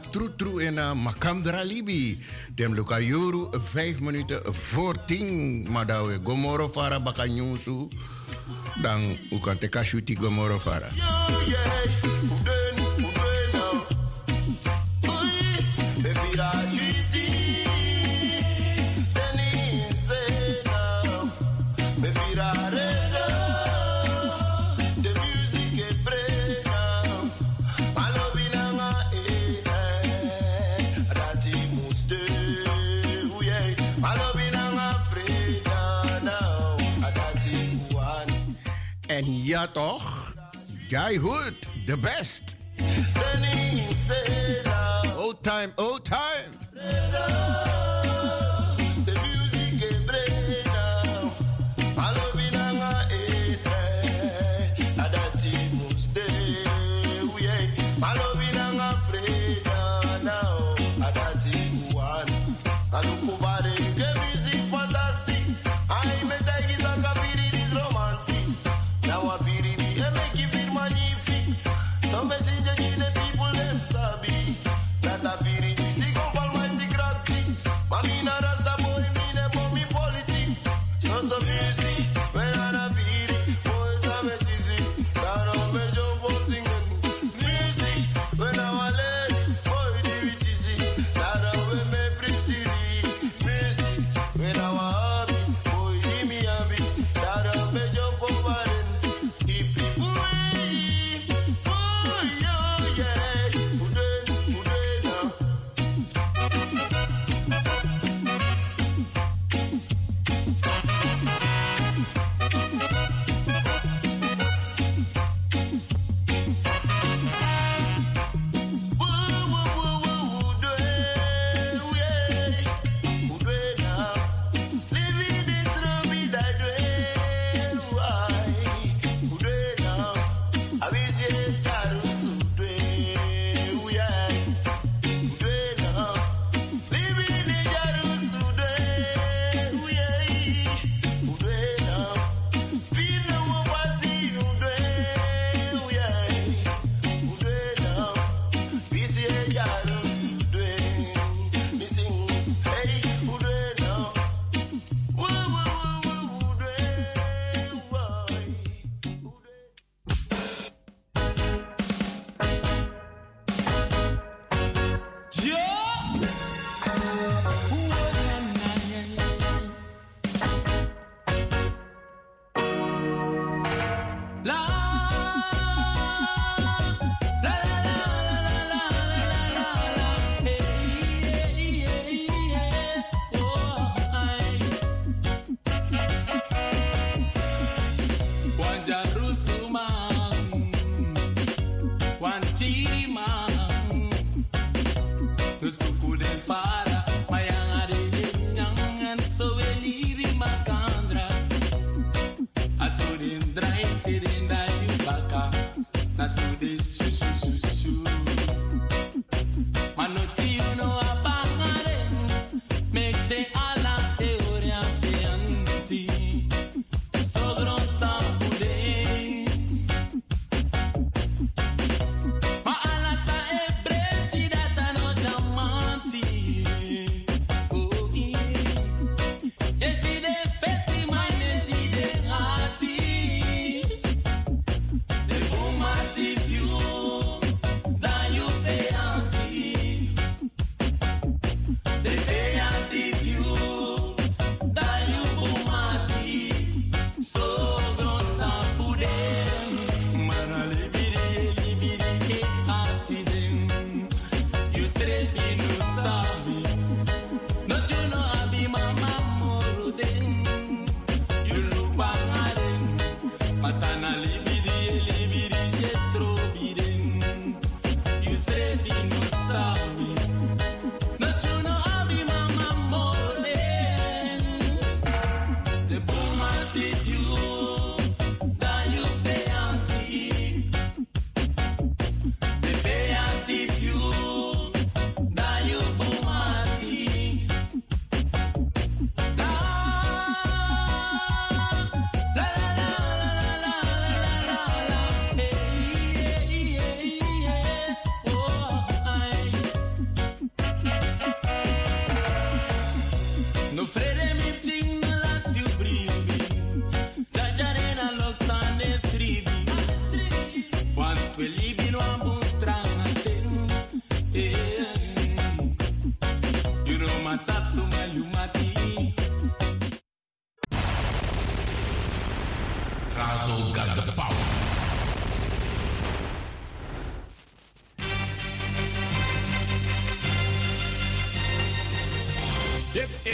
Dati na trutru en na makamdra libi. Dem luka yoru 5 minuten voor 10. Madawe gomoro fara baka nyusu. Dan u kan te kashuti gomoro fara. Jij hoort de best.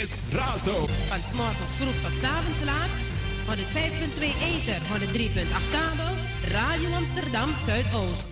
Is Razo. Van s'morgens vroeg tot 's avonds laat. 105.2 Ether, 103.8 kabel. Radio Amsterdam Zuidoost.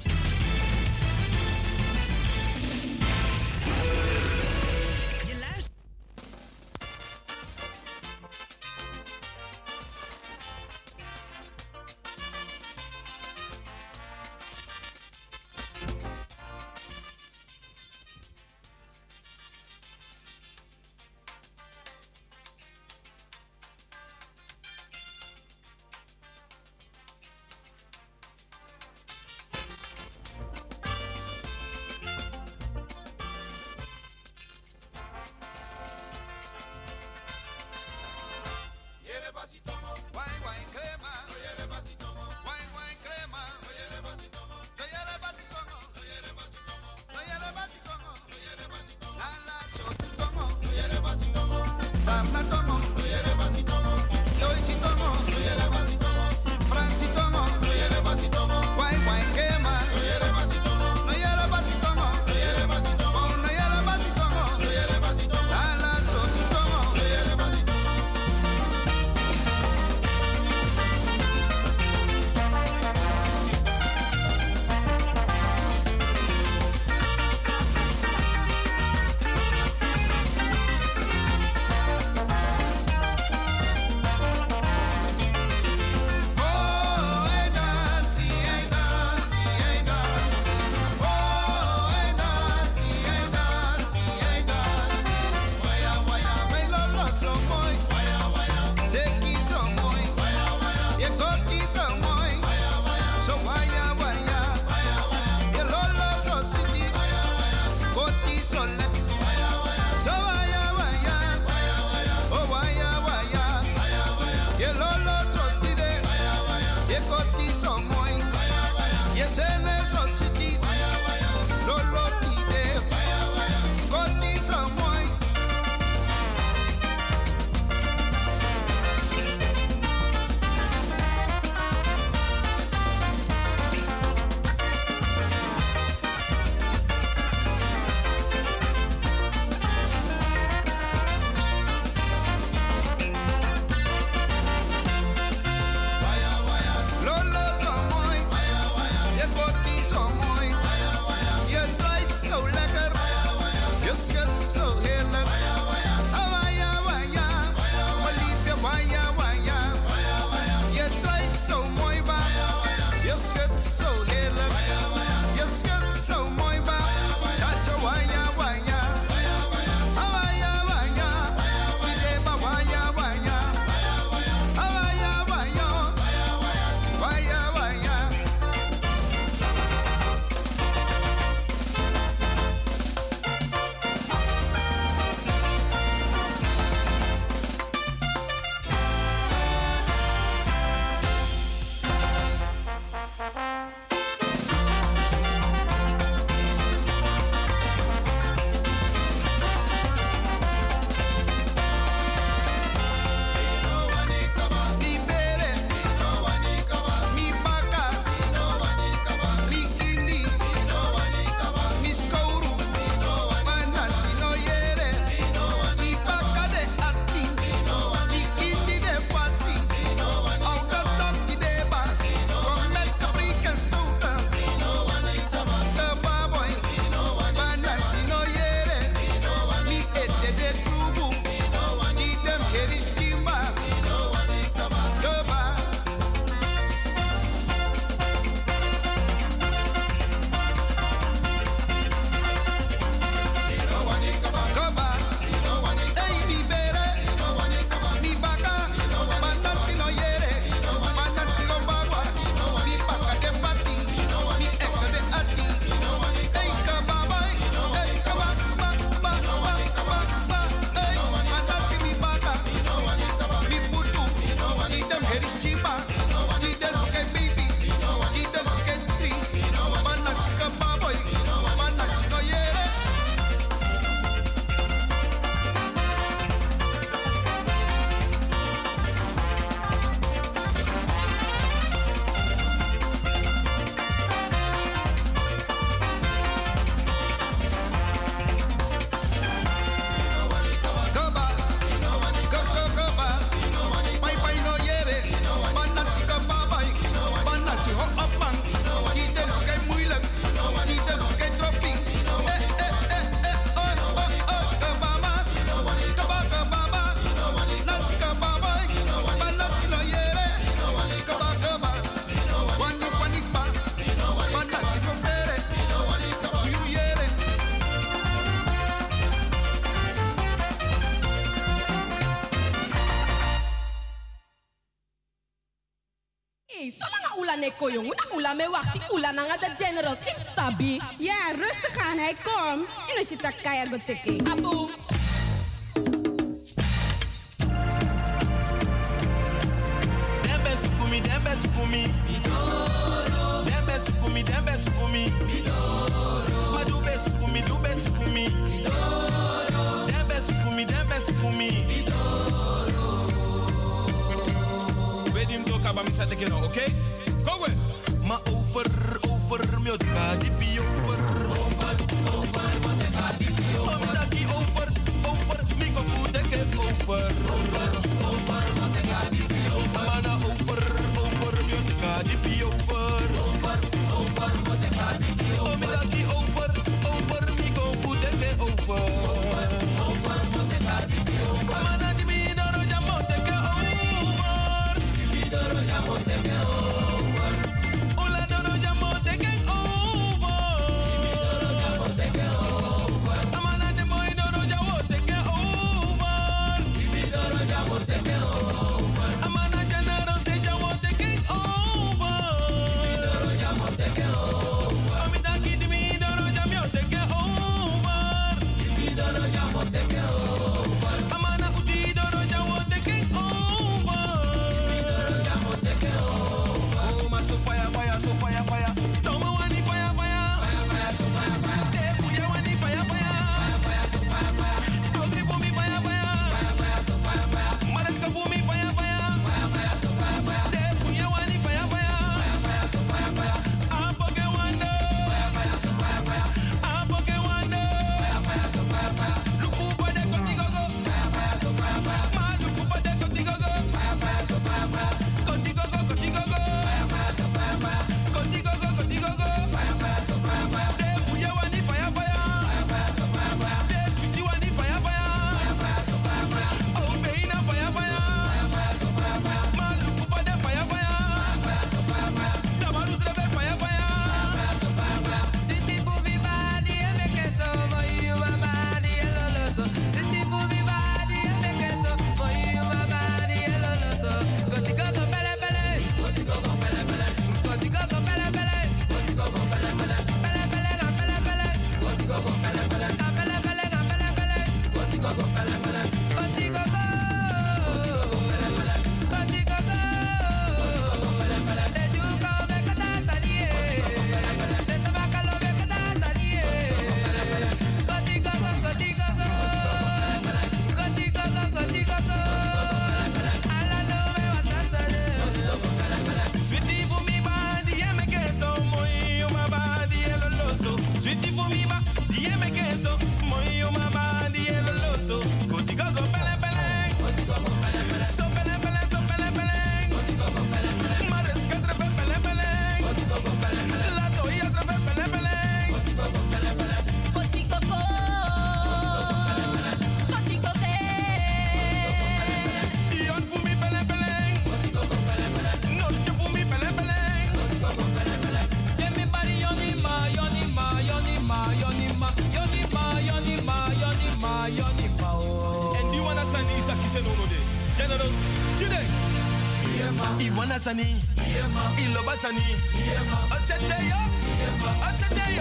de generals, ik sabi. Ja, rustig aan, hij komt. En als je dat shitakaya gotikie. Aboe.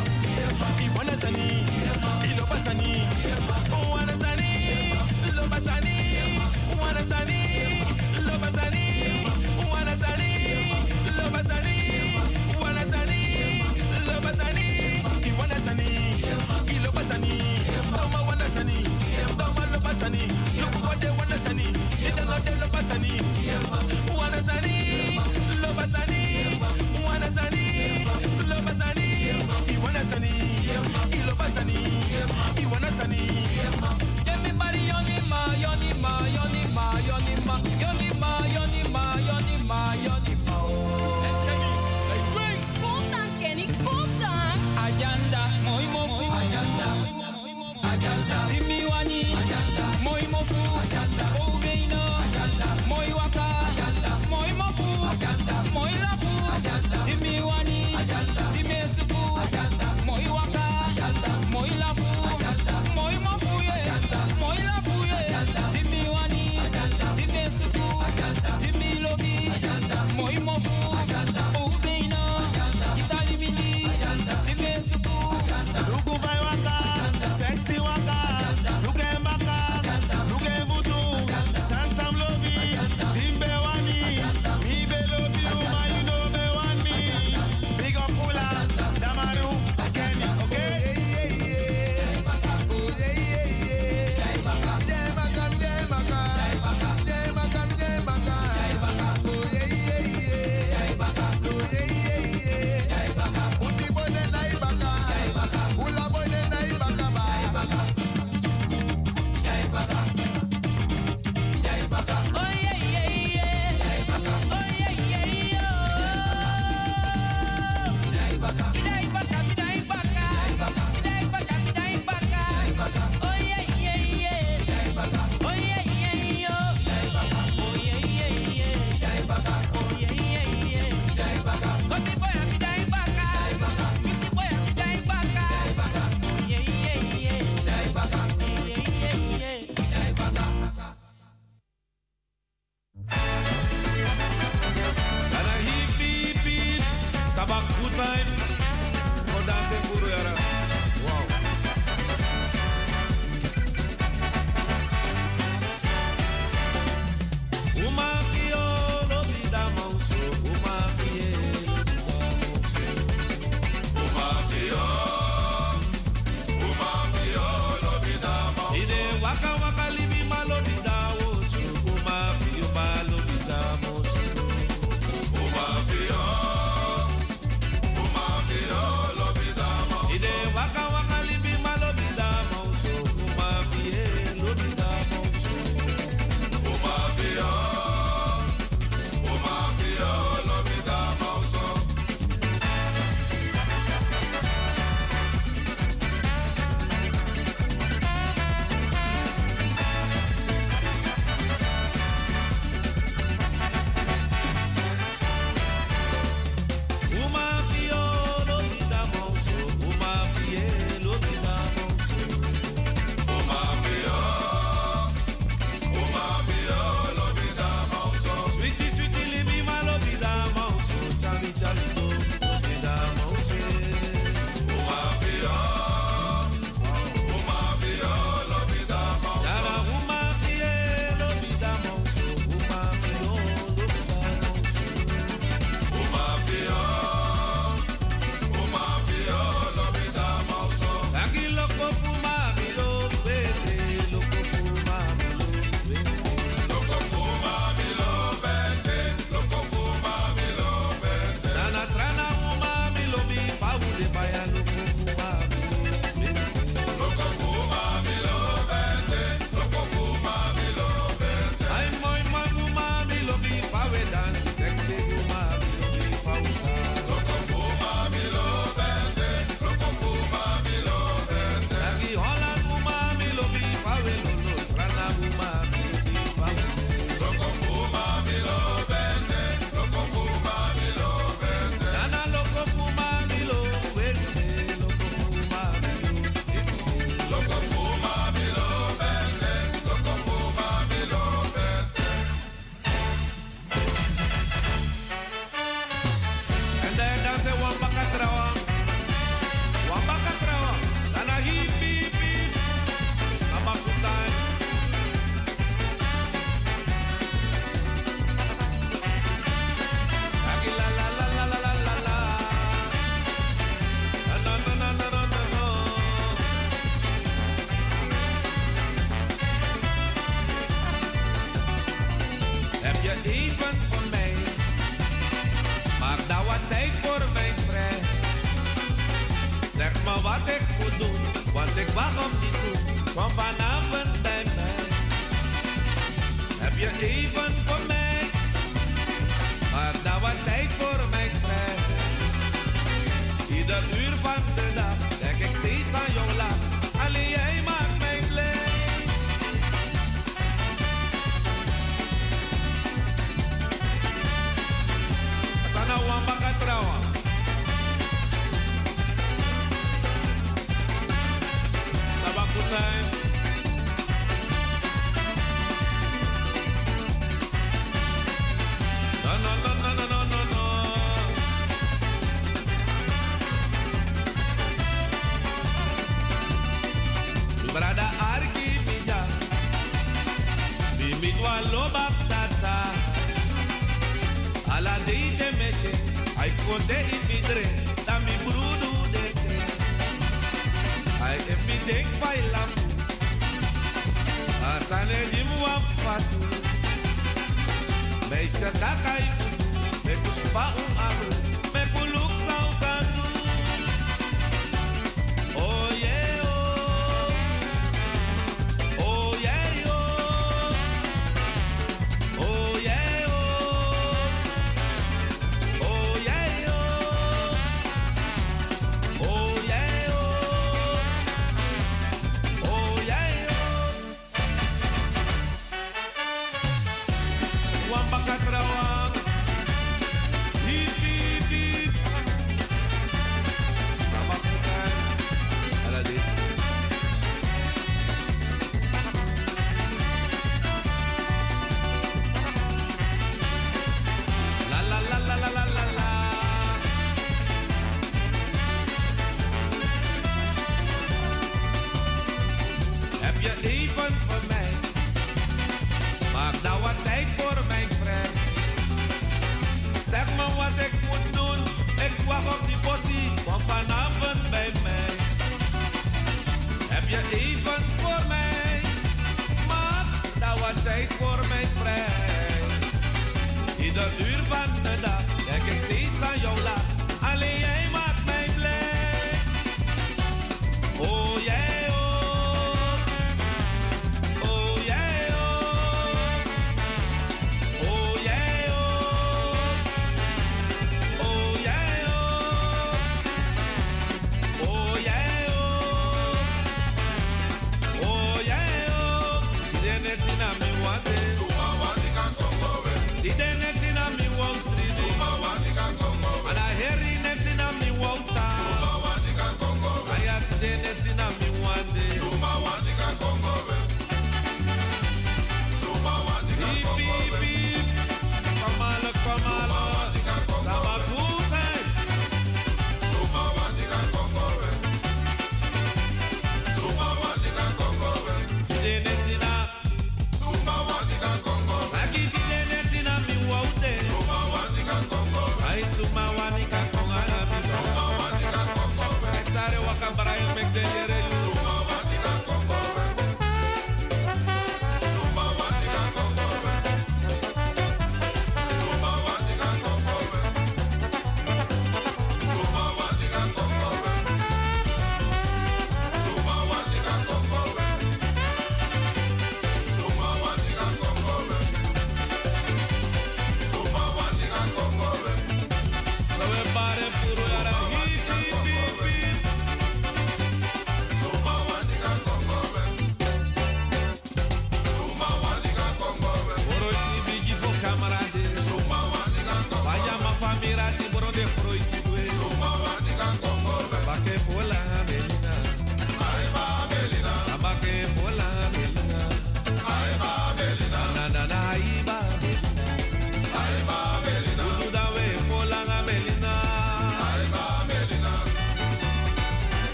ndiyo, ndiyo. Iwana zani, iloba zani, uwana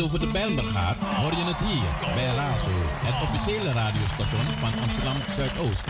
het over de Bijlmer gaat, hoor je het hier bij Razo, het officiële radiostation van Amsterdam Zuidoost.